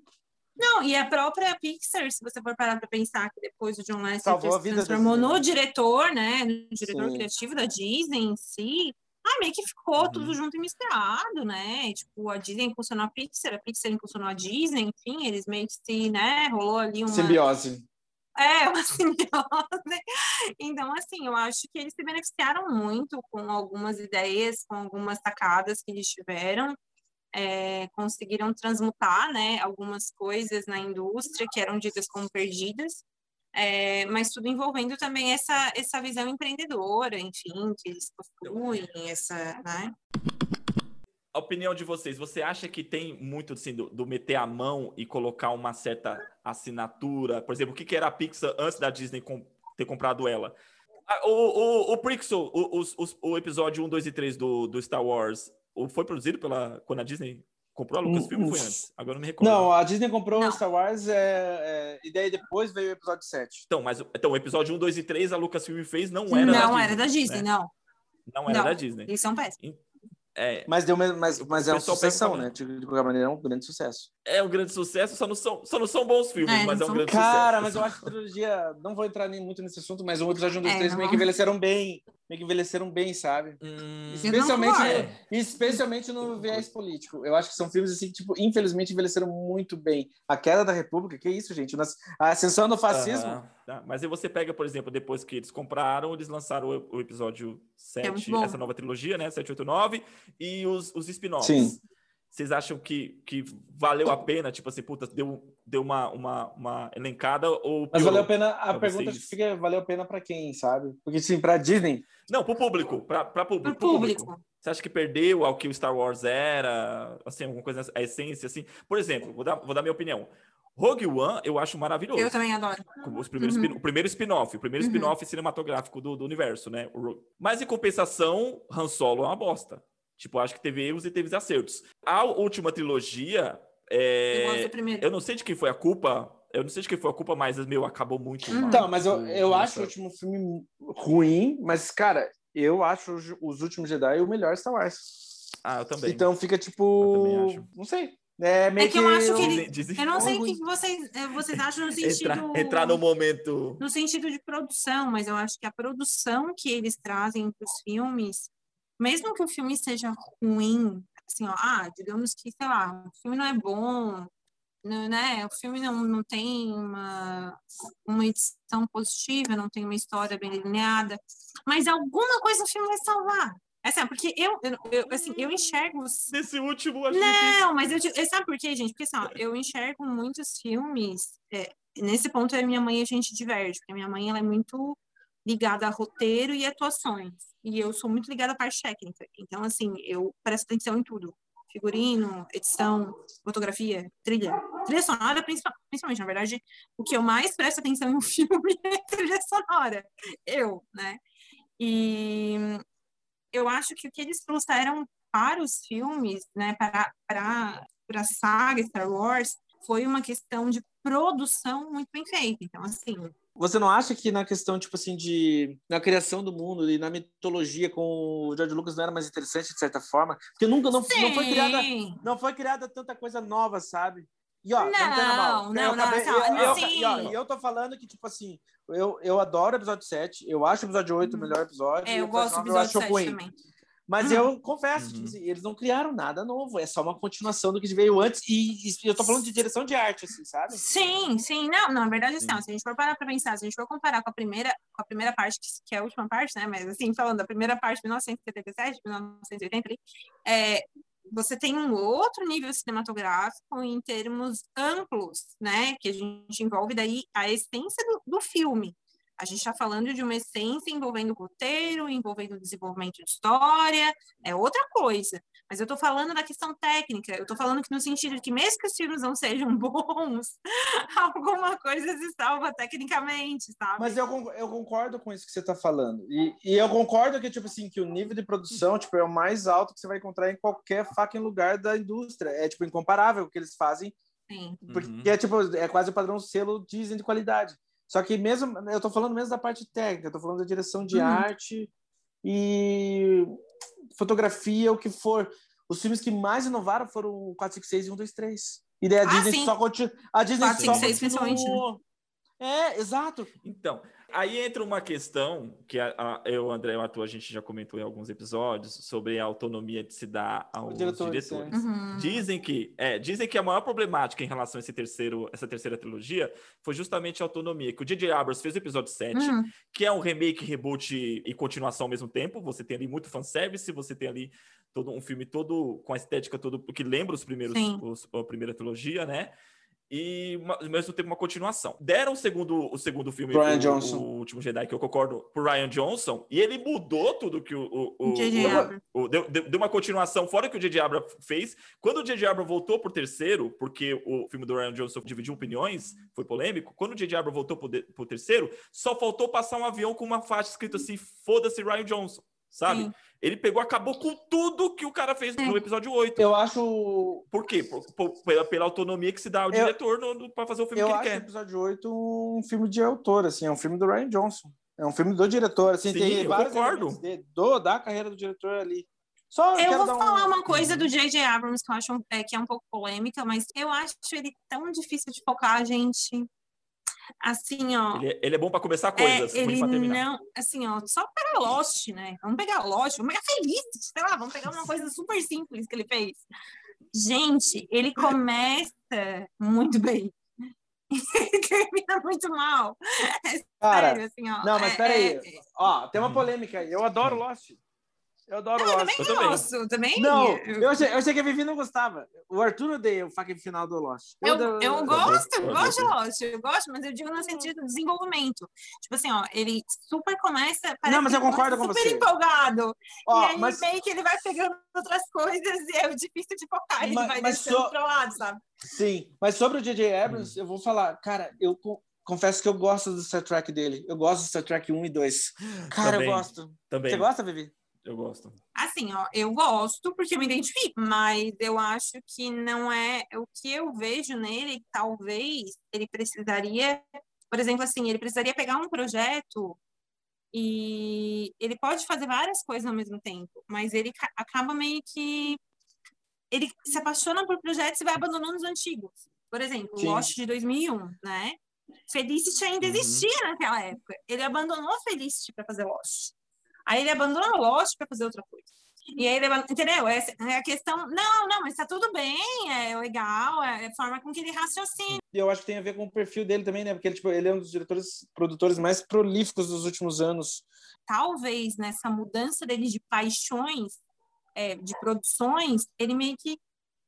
Não, e a própria Pixar, se você for parar para pensar que depois o John Lasseter se transformou no diretor, né? No diretor Sim. criativo da Disney em si. Ah, meio que ficou Uhum. tudo junto e misturado, né? E, tipo, a Disney impulsionou a Pixar, a Pixar impulsionou a Disney, enfim, eles meio que se, né? Rolou ali uma. Simbiose. É, uma simbiose. Então, assim, eu acho que eles se beneficiaram muito com algumas ideias, com algumas sacadas que eles tiveram. É, conseguiram transmutar, né, algumas coisas na indústria que eram ditas como perdidas, é, mas tudo envolvendo também essa, essa visão empreendedora, enfim, que eles possuem, essa, né? A opinião de vocês, você acha que tem muito assim, do, do meter a mão e colocar uma certa assinatura? Por exemplo, o que, que era a Pixar antes da Disney com- ter comprado ela? Ah, O, o, o Prixel, o, os- os- o episódio 1, 2 e 3 do, do Star Wars, o- foi produzido pela. Quando a Disney comprou a Lucasfilm ou foi Hum, antes? Agora eu não me recordo. Não, a Disney comprou Não. Star Wars é, é, e daí depois veio o episódio 7. Então, mas então, o episódio 1, 2 e 3 a Lucasfilm fez, não era da não Disney. era da Disney, né? não. Não era Não. da Disney. Eles são péssimos. É, Mas, deu, mas, mas é uma sucessão, mim. né? De, de qualquer maneira, é um grande sucesso. é um grande sucesso, só não são, só não são bons filmes, É, mas é um são- grande Cara, sucesso. mas eu acho que a trilogia. Não vou entrar nem muito nesse assunto, mas o episódio 1, 2 É, 3 não meio que envelheceram bem. Meio que envelheceram bem, sabe? Hum, Especialmente, concordo. no, especialmente no viés político. Eu acho que são filmes assim que, tipo, infelizmente envelheceram muito bem. A Queda da República, que isso, gente? A Ascensão do Fascismo. Tá. Mas aí você pega, por exemplo, depois que eles compraram, eles lançaram o, o episódio é muito 7, bom. essa nova trilogia, né? 7, 8, 9, e os, os spin-offs. Sim. Vocês acham que, que valeu a pena? Tipo assim, puta, deu, deu uma, uma, uma elencada ou Mas valeu a pena. A pergunta vocês? fica: valeu a pena pra quem, sabe? Porque, assim, pra Disney. Não, pro público, pra, pra público, pro público. público. Você acha que perdeu ao que o Star Wars era? Assim, alguma coisa, a essência, assim? Por exemplo, vou dar, vou dar minha opinião. Rogue One eu acho maravilhoso. Eu também adoro. Os primeiros Uhum. spin- o primeiro spin-off, o primeiro Uhum. spin-off cinematográfico do, do universo, né? O Rogue. Mas em compensação, Han Solo é uma bosta. Tipo, acho que teve erros e teve acertos. A última trilogia, é, Eu eu não sei de quem foi a culpa, eu não sei de quem foi a culpa, mas meu acabou muito. Uhum. mal. Então, mas eu, eu acho o último filme ruim, mas, cara, eu acho os- Os Últimos Jedi o melhor Star Wars. Ah, eu também. Então fica Eu tipo. também acho. Não sei. É meio É que eu acho que ele- Eu não sei o que vocês, eh, vocês acham no sentido. entrar, entrar no momento. no sentido de produção, mas eu acho que a produção que eles trazem para os filmes mesmo que o filme seja ruim, assim, ó, ah, digamos que, sei lá, o filme não é bom, não, né? O filme não, não tem uma, uma edição positiva, não tem uma história bem delineada, mas alguma coisa o filme vai salvar. É assim, porque eu, eu, eu, assim, eu enxergo. Nesse último, acho Não, mas eu, sabe por quê, gente? Porque assim, ó, eu enxergo muitos filmes. É, nesse ponto, a minha mãe a gente diverge, porque a minha mãe ela é muito ligada a roteiro e atuações. E eu sou muito ligada à parte técnica. Então, assim, eu presto atenção em tudo. Figurino, edição, fotografia, trilha. Trilha sonora, principalmente. Na verdade, o que eu mais presto atenção em um filme é trilha sonora. Eu, né? E eu acho que o que eles trouxeram para os filmes, né, para, para, para a saga Star Wars, foi uma questão de produção muito bem feita. Então, assim, você não acha que na questão, tipo assim, de na criação do mundo e na mitologia com o George Lucas não era mais interessante, de certa forma? Porque nunca, não, não foi criada não foi criada tanta coisa nova, sabe? E, ó, não, não, não, não, acabei, não, eu, eu, e, ó, eu tô falando que, tipo assim, eu, eu adoro o episódio 7, eu acho o episódio 8 o melhor episódio. É, eu gosto do episódio 7 ruim. também. Mas uhum. eu confesso, uhum. tipo assim, eles não criaram nada novo, é só uma continuação do que veio antes, e, e eu tô falando de direção de arte, assim, sabe? Sim, sim, não, não, na verdade, assim, se a gente for parar pra pensar, se a gente for comparar com a primeira, com a primeira parte, que é a última parte, né, mas assim, falando da primeira parte, 1977, 1980, é, você tem um outro nível cinematográfico em termos amplos, né, que a gente envolve daí a essência do, do filme, a gente está falando de uma essência envolvendo roteiro, envolvendo desenvolvimento de história, é outra coisa. Mas eu estou falando da questão técnica, eu estou falando que no sentido de que mesmo que os filmes não sejam bons, alguma coisa se salva tecnicamente, sabe? Mas eu, eu concordo com isso que você está falando. E, e eu concordo que, tipo assim, que o nível de produção tipo, é o mais alto que você vai encontrar em qualquer fucking lugar da indústria. É, tipo, incomparável o que eles fazem. Sim. Porque uhum. é, tipo, é quase o padrão selo Disney de qualidade. Só que mesmo, eu estou falando mesmo da parte técnica, estou falando da direção de uhum. arte e fotografia, o que for. Os filmes que mais inovaram foram o 456 e 123. E daí a ah, Disney sim. só continua. A Disney 456, só continuou. É, exato. Então, aí entra uma questão que a, a, eu, André e o Arthur, a gente já comentou em alguns episódios sobre a autonomia de se dar aos diretores. diretores. Uhum. Dizem que é, dizem que a maior problemática em relação a esse terceiro, essa terceira trilogia foi justamente a autonomia, que o J.J. Abrams fez o episódio 7, uhum. que é um remake, reboot e continuação ao mesmo tempo. Você tem ali muito fanservice, você tem ali todo um filme todo com a estética todo que lembra os primeiros os, a primeira trilogia, né? E ao mesmo tempo uma continuação. Deram o segundo, o segundo filme, Ryan o, Johnson. o Último Jedi, que eu concordo, pro Ryan Johnson, e ele mudou tudo que o... o, o, o, o deu, deu, uma continuação fora que o J.J. Abrams fez. Quando o J.J. Abrams voltou por terceiro, porque o filme do Ryan Johnson dividiu opiniões, foi polêmico, quando o J.J. Abrams voltou por, de, por terceiro, só faltou passar um avião com uma faixa escrita assim, foda-se Ryan Johnson sabe? Sim. Ele pegou, acabou com tudo que o cara fez no episódio 8. Eu acho. Por quê? Por, por, pela, pela, autonomia que se dá ao eu, diretor para fazer o filme que ele quer. Eu acho o episódio 8 um filme de autor, assim, é um filme do Ryan Johnson. É um filme do diretor, assim, Sim, tem eu concordo. De, do, da carreira do diretor ali. Só eu vou falar um... uma coisa do J.J. Abrams que eu acho é, que é um pouco polêmica, mas eu acho ele tão difícil de focar, gente. Assim, ó. Ele, é, ele é bom para começar coisas, é, ele não, assim, ó, só para Lost, né? Vamos pegar Lost, vamos pegar Feliz, sei lá, vamos pegar uma coisa super simples que ele fez. Gente, ele começa muito bem. Ele termina muito mal. É Cara, sério, assim, ó. Não, mas é, peraí. É... Ó, tem uma polêmica aí. Eu adoro Lost. Eu adoro não, Lost. Eu também gosto, também. Não, eu achei, eu achei que a Vivi não gostava. O Arthur odeia o fucking final do Lost. Eu, eu, eu gosto, eu gosto de Lost, eu gosto, mas eu digo no sentido do desenvolvimento. Tipo assim, ó, ele super começa. Não, mas eu concordo com super você. Super empolgado. Ó, e aí mas... meio que ele vai pegando outras coisas e é difícil de focar, ele mas, vai mas descendo so... pro lado, sabe? Sim, mas sobre o J.J. Abrams, hum. eu vou falar, cara, eu confesso que eu gosto do Star Trek dele. Eu gosto do Star Trek 1 e 2. Cara, Também. eu gosto. Também. Você gosta, Vivi? Eu gosto. Assim, ó, eu gosto porque eu me identifico, mas eu acho que não é o que eu vejo nele, talvez ele precisaria, por exemplo, assim, ele precisaria pegar um projeto e ele pode fazer várias coisas ao mesmo tempo, mas ele acaba meio que ele se apaixona por projetos e vai abandonando os antigos. Por exemplo, Sim. Lost de 2001, né? Felicity ainda uhum. existia naquela época. Ele abandonou Felicity para fazer Lost. Aí ele abandona Lost para fazer outra coisa. E aí, entendeu? Essa é a questão. Não, não, mas tá tudo bem, é legal, é a forma com que ele raciocina. E eu acho que tem a ver com o perfil dele também, né? Porque ele, tipo, ele é um dos diretores, produtores mais prolíficos dos últimos anos. Talvez nessa mudança dele de paixões, é, de produções, ele meio que,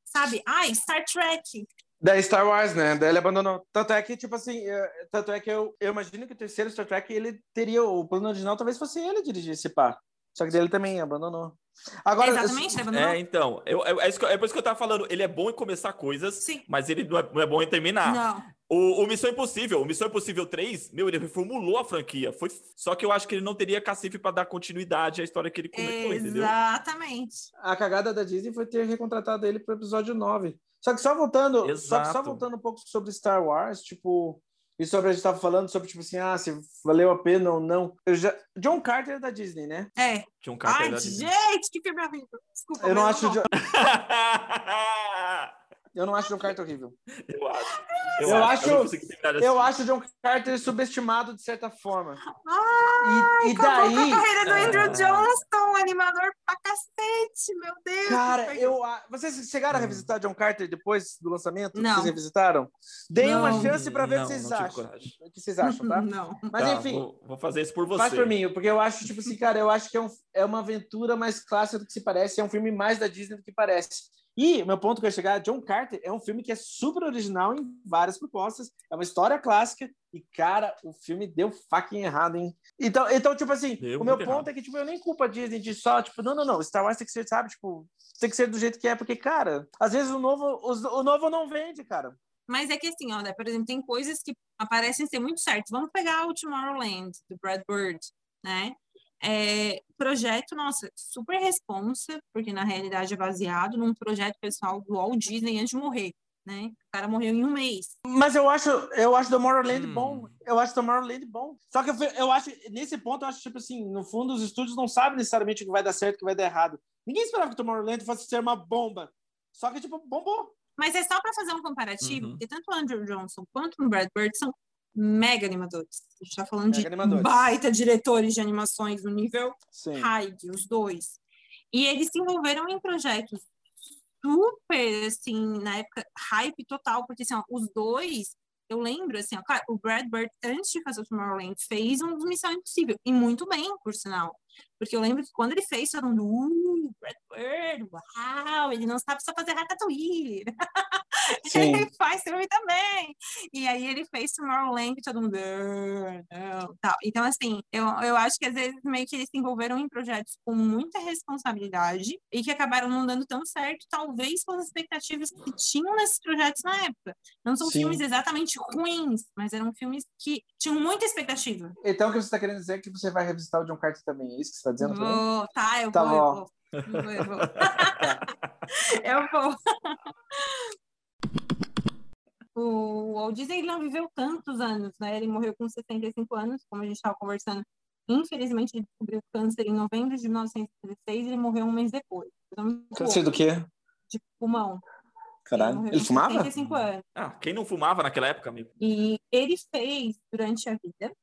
sabe, ai, ah, Star Trek. Da Star Wars, né? Daí ele abandonou. Tanto é que, tipo assim, é, tanto é que eu, eu imagino que o terceiro Star Trek, ele teria, o plano original talvez fosse ele dirigir esse pá. Só que dele também abandonou. Agora, Exatamente, ele É, então, eu, eu, é, isso que, é por isso que eu tava falando. Ele é bom em começar coisas, Sim. mas ele não é, não é bom em terminar. Não. O, o, Missão Impossível, o Missão Impossível 3, meu, ele reformulou a franquia. Foi, só que eu acho que ele não teria cacife para dar continuidade à história que ele começou, entendeu? Exatamente. A cagada da Disney foi ter recontratado ele pro episódio 9. Só que só voltando, só, só voltando um pouco sobre Star Wars, tipo, e sobre a gente estava falando sobre, tipo assim, ah, se valeu a pena ou não. Eu já... John Carter é da Disney, né? É. John Carter Ai, é da Disney. gente, que filme horrível. Desculpa. Eu não acho. John... eu não acho John Carter horrível. Eu acho. Eu, eu acho, acho eu, acho John Carter subestimado de certa forma. Ai, e, e daí a carreira do Andrew ah. Johnston, animador pra cacete, meu Deus. Cara, eu vocês chegaram a hum. revisitar John Carter depois do lançamento? Não. Vocês revisitaram? Deem uma chance para ver não, o que vocês acham. O que vocês acham, tá? Não. Mas tá, enfim, vou, vou, fazer isso por você. Faz por mim, porque eu acho tipo assim, cara, eu acho que é, um, é uma aventura mais clássica do que se parece, é um filme mais da Disney do que parece. E meu ponto que eu ia chegar, John Carter é um filme que é super original em várias propostas, é uma história clássica e, cara, o filme deu fucking errado, hein? Então, então tipo assim, deu o meu ponto errado. é que, tipo, eu nem culpo a Disney de só, tipo, não, não, não, Star Wars tem que ser, sabe, tipo, tem que ser do jeito que é, porque, cara, às vezes o novo, o, o novo não vende, cara. Mas é que assim, ó, né, por exemplo, tem coisas que aparecem ser muito certas. Vamos pegar o Tomorrowland, do Brad Bird, né? É, projeto, nossa, super responsa, porque na realidade é baseado num projeto pessoal do Walt Disney antes de morrer, né? O cara morreu em um mês. Mas eu acho, eu acho Tomorrowland hum. bom. Eu acho Tomorrowland bom. Só que eu, eu acho, nesse ponto, eu acho, tipo assim, no fundo, os estúdios não sabem necessariamente o que vai dar certo e o que vai dar errado. Ninguém esperava que Tomorrowland fosse ser uma bomba. Só que, tipo, bombou. Mas é só para fazer um comparativo, uhum. porque tanto o Andrew Johnson quanto o Brad Bird são mega animadores. A gente está falando mega de animadores. baita diretores de animações no nível Sim. high, os dois. E eles se envolveram em projetos super, assim, na época, hype total, porque, assim, ó, os dois, eu lembro, assim, ó, claro, o Brad Bird, antes de fazer o Tomorrowland, fez um Missão Impossível, e muito bem, por sinal. Porque eu lembro que quando ele fez, todo mundo, uh, Brad Bird, uau, ele não sabe só fazer ratatouille. ele faz filme também. E aí ele fez Tomorrowland, todo mundo, não, tal. Então, assim, eu, eu acho que às vezes meio que eles se envolveram em projetos com muita responsabilidade e que acabaram não dando tão certo, talvez com as expectativas que tinham nesses projetos na época. Não são Sim. filmes exatamente ruins, mas eram filmes que tinham muita expectativa. Então, o que você está querendo dizer é que você vai revisitar o John Carter também, é isso que você está dizendo? Vou, tá, eu tá vou, eu vou. Eu vou. Eu vou. O Walt Disney não viveu tantos anos, né? Ele morreu com 65 anos, como a gente estava conversando. Infelizmente, ele descobriu câncer em novembro de 1916 e ele morreu um mês depois. Então, câncer do quê? De pulmão. Caralho, ele, ele fumava? 75 anos. Ah, quem não fumava naquela época, amigo? E ele fez, durante a vida,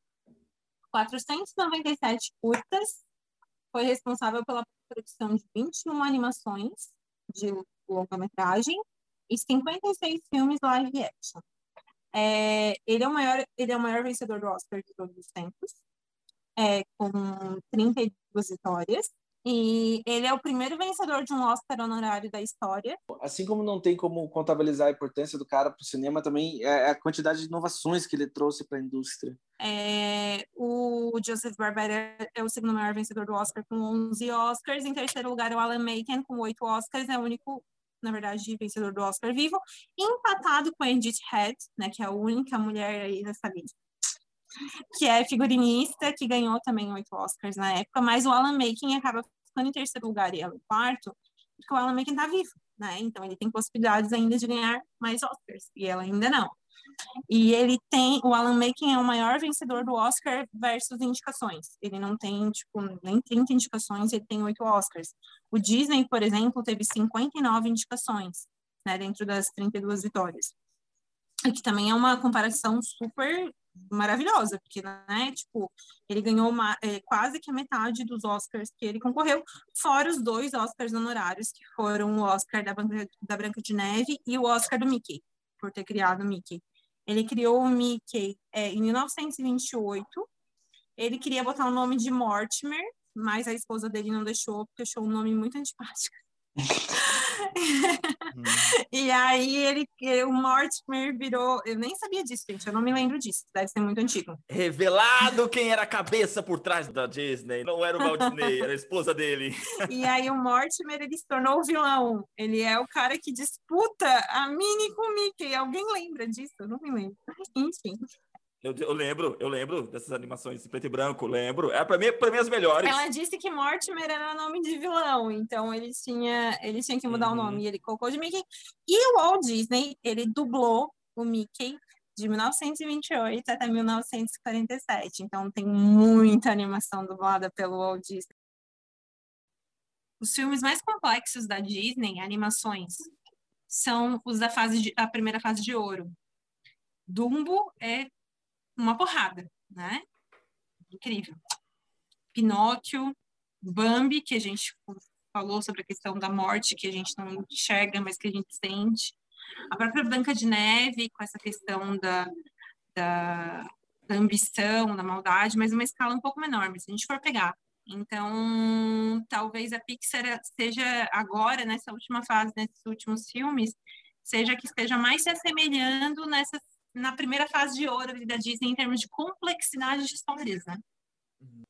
497 curtas, foi responsável pela produção de 21 animações de longa-metragem e 56 filmes live action. É, ele, é o maior, ele é o maior vencedor do Oscar de todos os tempos, é, com 32 vitórias. E ele é o primeiro vencedor de um Oscar honorário da história. Assim como não tem como contabilizar a importância do cara para o cinema, também é a quantidade de inovações que ele trouxe para a indústria. É, o Joseph Barbera é o segundo maior vencedor do Oscar com 11 Oscars. Em terceiro lugar, o Alan Menken com 8 Oscars. É o único na verdade, vencedor do Oscar vivo, empatado com a Edith Head, né, que é a única mulher aí nessa lista, que é figurinista, que ganhou também oito Oscars na época, mas o Alan Menken acaba ficando em terceiro lugar e ela em quarto, porque o Alan Menken tá vivo, né, então ele tem possibilidades ainda de ganhar mais Oscars, e ela ainda não. E ele tem, o Alan Menken é o maior vencedor do Oscar versus indicações. Ele não tem, tipo, nem 30 indicações, ele tem oito Oscars. O Disney, por exemplo, teve 59 indicações, né, dentro das 32 vitórias. E que também é uma comparação super maravilhosa, porque, né, tipo, ele ganhou uma, é, quase que a metade dos Oscars que ele concorreu, fora os dois Oscars honorários, que foram o Oscar da, da Branca de Neve e o Oscar do Mickey, por ter criado o Mickey. Ele criou o Mickey é, em 1928, ele queria botar o nome de Mortimer, mas a esposa dele não deixou, porque achou o nome muito antipático. Hum. e aí ele, o Mortimer virou. Eu nem sabia disso, gente. Eu não me lembro disso. Deve ser muito antigo. Revelado quem era a cabeça por trás da Disney. Não era o Walt Disney, era a esposa dele. e aí o Mortimer ele se tornou o vilão. Ele é o cara que disputa a Minnie com o Mickey. Alguém lembra disso? Eu não me lembro. Enfim. Eu, eu, lembro, eu lembro dessas animações em preto e branco, lembro. É para mim, para mim as melhores. Ela disse que Mortimer era nome de vilão, então ele tinha, ele tinha que mudar uhum. o nome. E ele colocou de Mickey. E o Walt Disney, ele dublou o Mickey de 1928 até 1947. Então tem muita animação dublada pelo Walt Disney. Os filmes mais complexos da Disney, animações, são os da fase de, a primeira fase de ouro. Dumbo é uma porrada, né? Incrível. Pinóquio, Bambi, que a gente falou sobre a questão da morte, que a gente não enxerga, mas que a gente sente. A própria Branca de Neve, com essa questão da, da, da ambição, da maldade, mas uma escala um pouco menor, mas se a gente for pegar. Então, talvez a Pixar seja agora, nessa última fase, nesses últimos filmes, seja que esteja mais se assemelhando nessas na primeira fase de ouro da Disney em termos de complexidade de histórias, né? Uhum.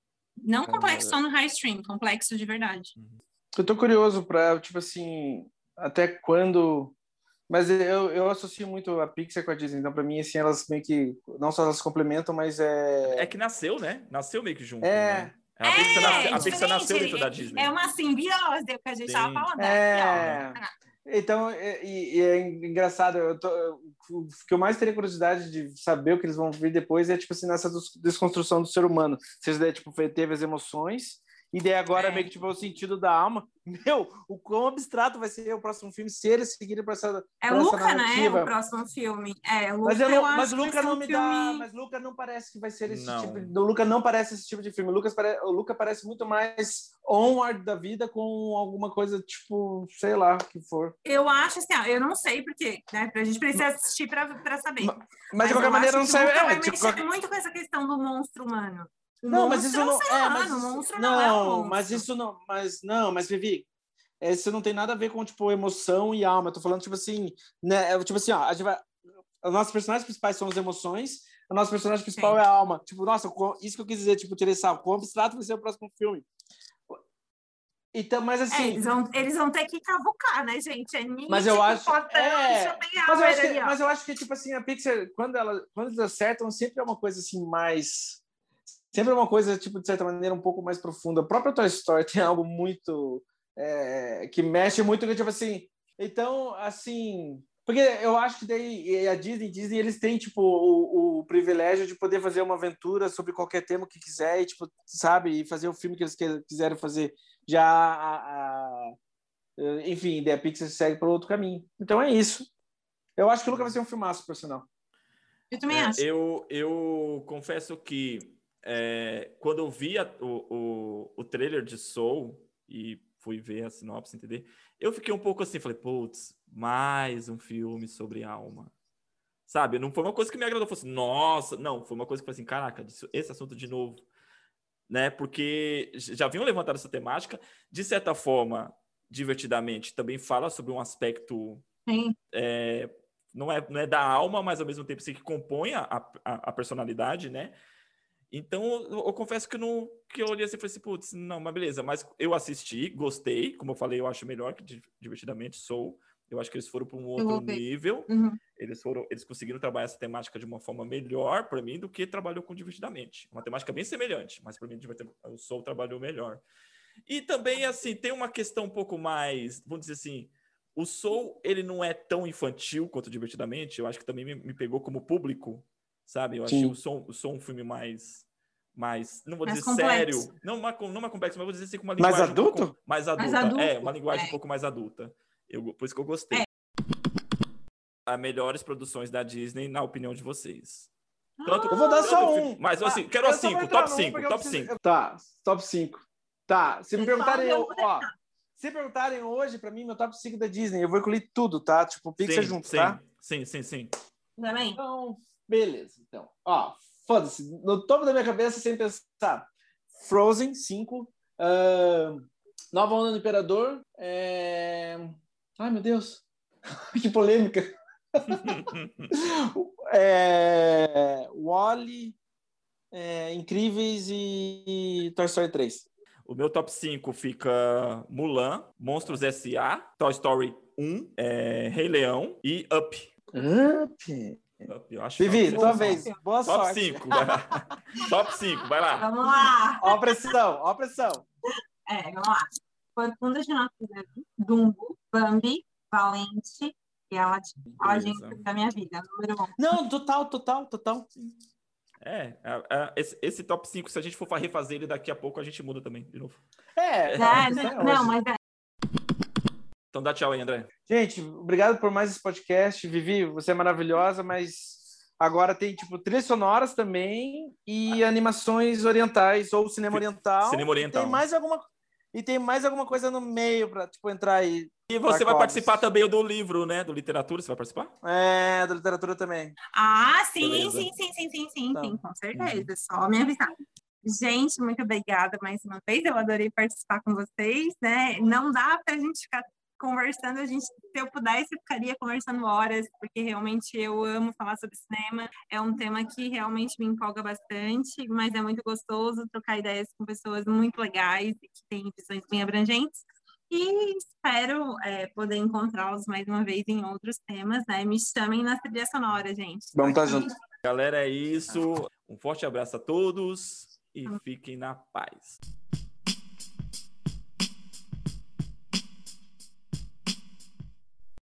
Não complexo só no high stream, complexo de verdade. Uhum. Eu tô curioso para tipo assim, até quando mas eu, eu associo muito a Pixar com a Disney, então para mim assim elas meio que não só elas complementam, mas é É que nasceu, né? Nasceu meio que junto, é... né? A Pixar, é, nasceu, a Pixar nasceu dentro da Disney. É uma simbiose, é o que a gente estava falando. Né? É... Então, e, e é engraçado, eu tô, o que eu mais teria curiosidade de saber o que eles vão vir depois é, tipo assim, nessa desconstrução do ser humano. Vocês, tipo, teve as emoções, e daí agora é. meio que tipo o sentido da alma. Meu, o quão abstrato vai ser o próximo filme se eles seguirem para essa É pra Luca, essa né? O próximo filme. É, Luca, mas eu não, eu mas Luca não me filme... dá, mas Luca não parece que vai ser esse não. tipo. De, o Luca não parece esse tipo de filme. O, Lucas pare, o Luca parece muito mais onward da vida com alguma coisa tipo, sei lá, que for. Eu acho assim, ó, eu não sei porque, né? A gente precisa assistir para saber. Mas, mas, de qualquer maneira não sei. É, tipo, qualquer... muito com essa questão do monstro humano. O não, mas isso não é, mas isso, não, não, é um mas isso não, mas não, mas Vivi, isso não tem nada a ver com tipo emoção e alma. Eu tô falando tipo assim, né, é, tipo assim, ó, a gente vai os nossos personagens principais são as emoções, o nosso personagem principal Sim. é a alma. Tipo, nossa, isso que eu quis dizer, tipo, interessar, o abstrato vai ser o próximo filme. Então, mas é, assim. É, eles, vão, eles vão ter que cavucar, né, gente? É nítido, mas eu acho. É, mas, eu acho que, mas eu acho que, tipo assim, a Pixar, quando, ela, quando eles acertam, sempre é uma coisa assim mais sempre é uma coisa, tipo, de certa maneira, um pouco mais profunda. A própria Toy Story tem algo muito. É, que mexe muito, tipo assim. Então, assim. Porque eu acho que daí a Disney, Disney, eles têm, tipo, o, o privilégio de poder fazer uma aventura sobre qualquer tema que quiser e, tipo, sabe, e fazer o filme que eles quiserem fazer. Já a, a enfim, a Pixar segue para outro caminho. Então é isso. Eu acho que nunca vai ser um filmaço, por sinal. Eu também é, acho. Eu, eu confesso que é, quando eu vi a, o, o, o trailer de Soul e fui ver a sinopse, entender? Eu fiquei um pouco assim, falei, putz, mais um filme sobre alma. Sabe? Não foi uma coisa que me agradou, fosse, nossa, não, foi uma coisa que foi assim, caraca, esse assunto de novo. Né? Porque já vinham levantado essa temática, de certa forma, divertidamente, também fala sobre um aspecto é, não, é, não é da alma, mas ao mesmo tempo assim, que compõe a, a, a personalidade, né? Então, eu, eu, confesso que, não, que eu olhei assim e falei assim, putz, não, mas beleza. Mas eu assisti, gostei. Como eu falei, eu acho melhor que Divertidamente Sou. Eu acho que eles foram para um outro nível. Uhum. Eles foram, eles conseguiram trabalhar essa temática de uma forma melhor para mim do que trabalhou com Divertidamente. Uma temática bem semelhante, mas para mim o Soul trabalhou melhor. E também, assim, tem uma questão um pouco mais, vamos dizer assim, o Soul, ele não é tão infantil quanto Divertidamente. Eu acho que também me, me pegou como público sabe? Eu achei o som, o som um filme mais mais, não vou mais dizer complexo. sério, não uma, não uma complexo, mas vou dizer assim com uma linguagem mais adulto? Um mais adulta, mais adulto. é, uma linguagem é. um pouco mais adulta. Eu, por isso que eu gostei. É. As melhores produções da Disney, na opinião de vocês. Tanto, Eu vou dar só um. filme- Mas assim, Ah, quero eu as só vou 5, entrar top num 5, porque eu top preciso- 5. Tá, top 5. Tá, se me perguntarem, eu ó, se perguntarem hoje, pra mim, meu top 5 da Disney, eu vou incluir tudo, tá? Tipo, Pixar Sim, junto, sim, tá? sim, sim, sim. Também. Então, beleza. Então, ó, foda-se. No topo da minha cabeça, sem pensar, Frozen 5, ahn, Nova Onda do Imperador, é... Ai, meu Deus. que polêmica. é... Wally, é... Incríveis e Toy Story 3. O meu top 5 fica Mulan, Monstros S.A., Toy Story 1, é, Rei Leão e Up. Up. Eu acho Vivi, top tua cinco. vez. Boa Top sorte. 5, vai lá. top 5, vai lá. Vamos lá. Ó a pressão, ó a pressão. É, vamos lá. Corcunda de Notre Dame, Dumbo, Bambi, Valente e Aladdin. Aladdin Beleza. da minha vida, número um. Não, total, total, total. É, é, é, esse, esse top 5, se a gente for refazer ele daqui a pouco, a gente muda também, de novo. É, É, é não, hoje. mas é, Então dá tchau aí, André. Gente, obrigado por mais esse podcast. Vivi, você é maravilhosa, mas agora tem, tipo, trilhas sonoras também e animações orientais ou cinema oriental. cinema oriental. Tem mais alguma... E tem mais alguma coisa no meio pra, tipo, entrar aí. E você vai participar também do livro, né? Do literatura, você vai participar? É, da literatura também. Ah, sim, sim, sim, sim, sim, sim, Então. sim, com certeza. Só me avisar. Gente, muito obrigada mais uma vez. Eu adorei participar com vocês, né? Não dá para a gente ficar conversando, a gente, se eu pudesse, eu ficaria conversando horas, porque realmente eu amo falar sobre cinema. É um tema que realmente me empolga bastante, mas é muito gostoso trocar ideias com pessoas muito legais e que têm visões bem abrangentes. E espero é, poder encontrá-los mais uma vez em outros temas, né? Me chamem na trilha sonora, gente. Vamos estar juntos. Galera, é isso. Um forte abraço a todos e fiquem na paz.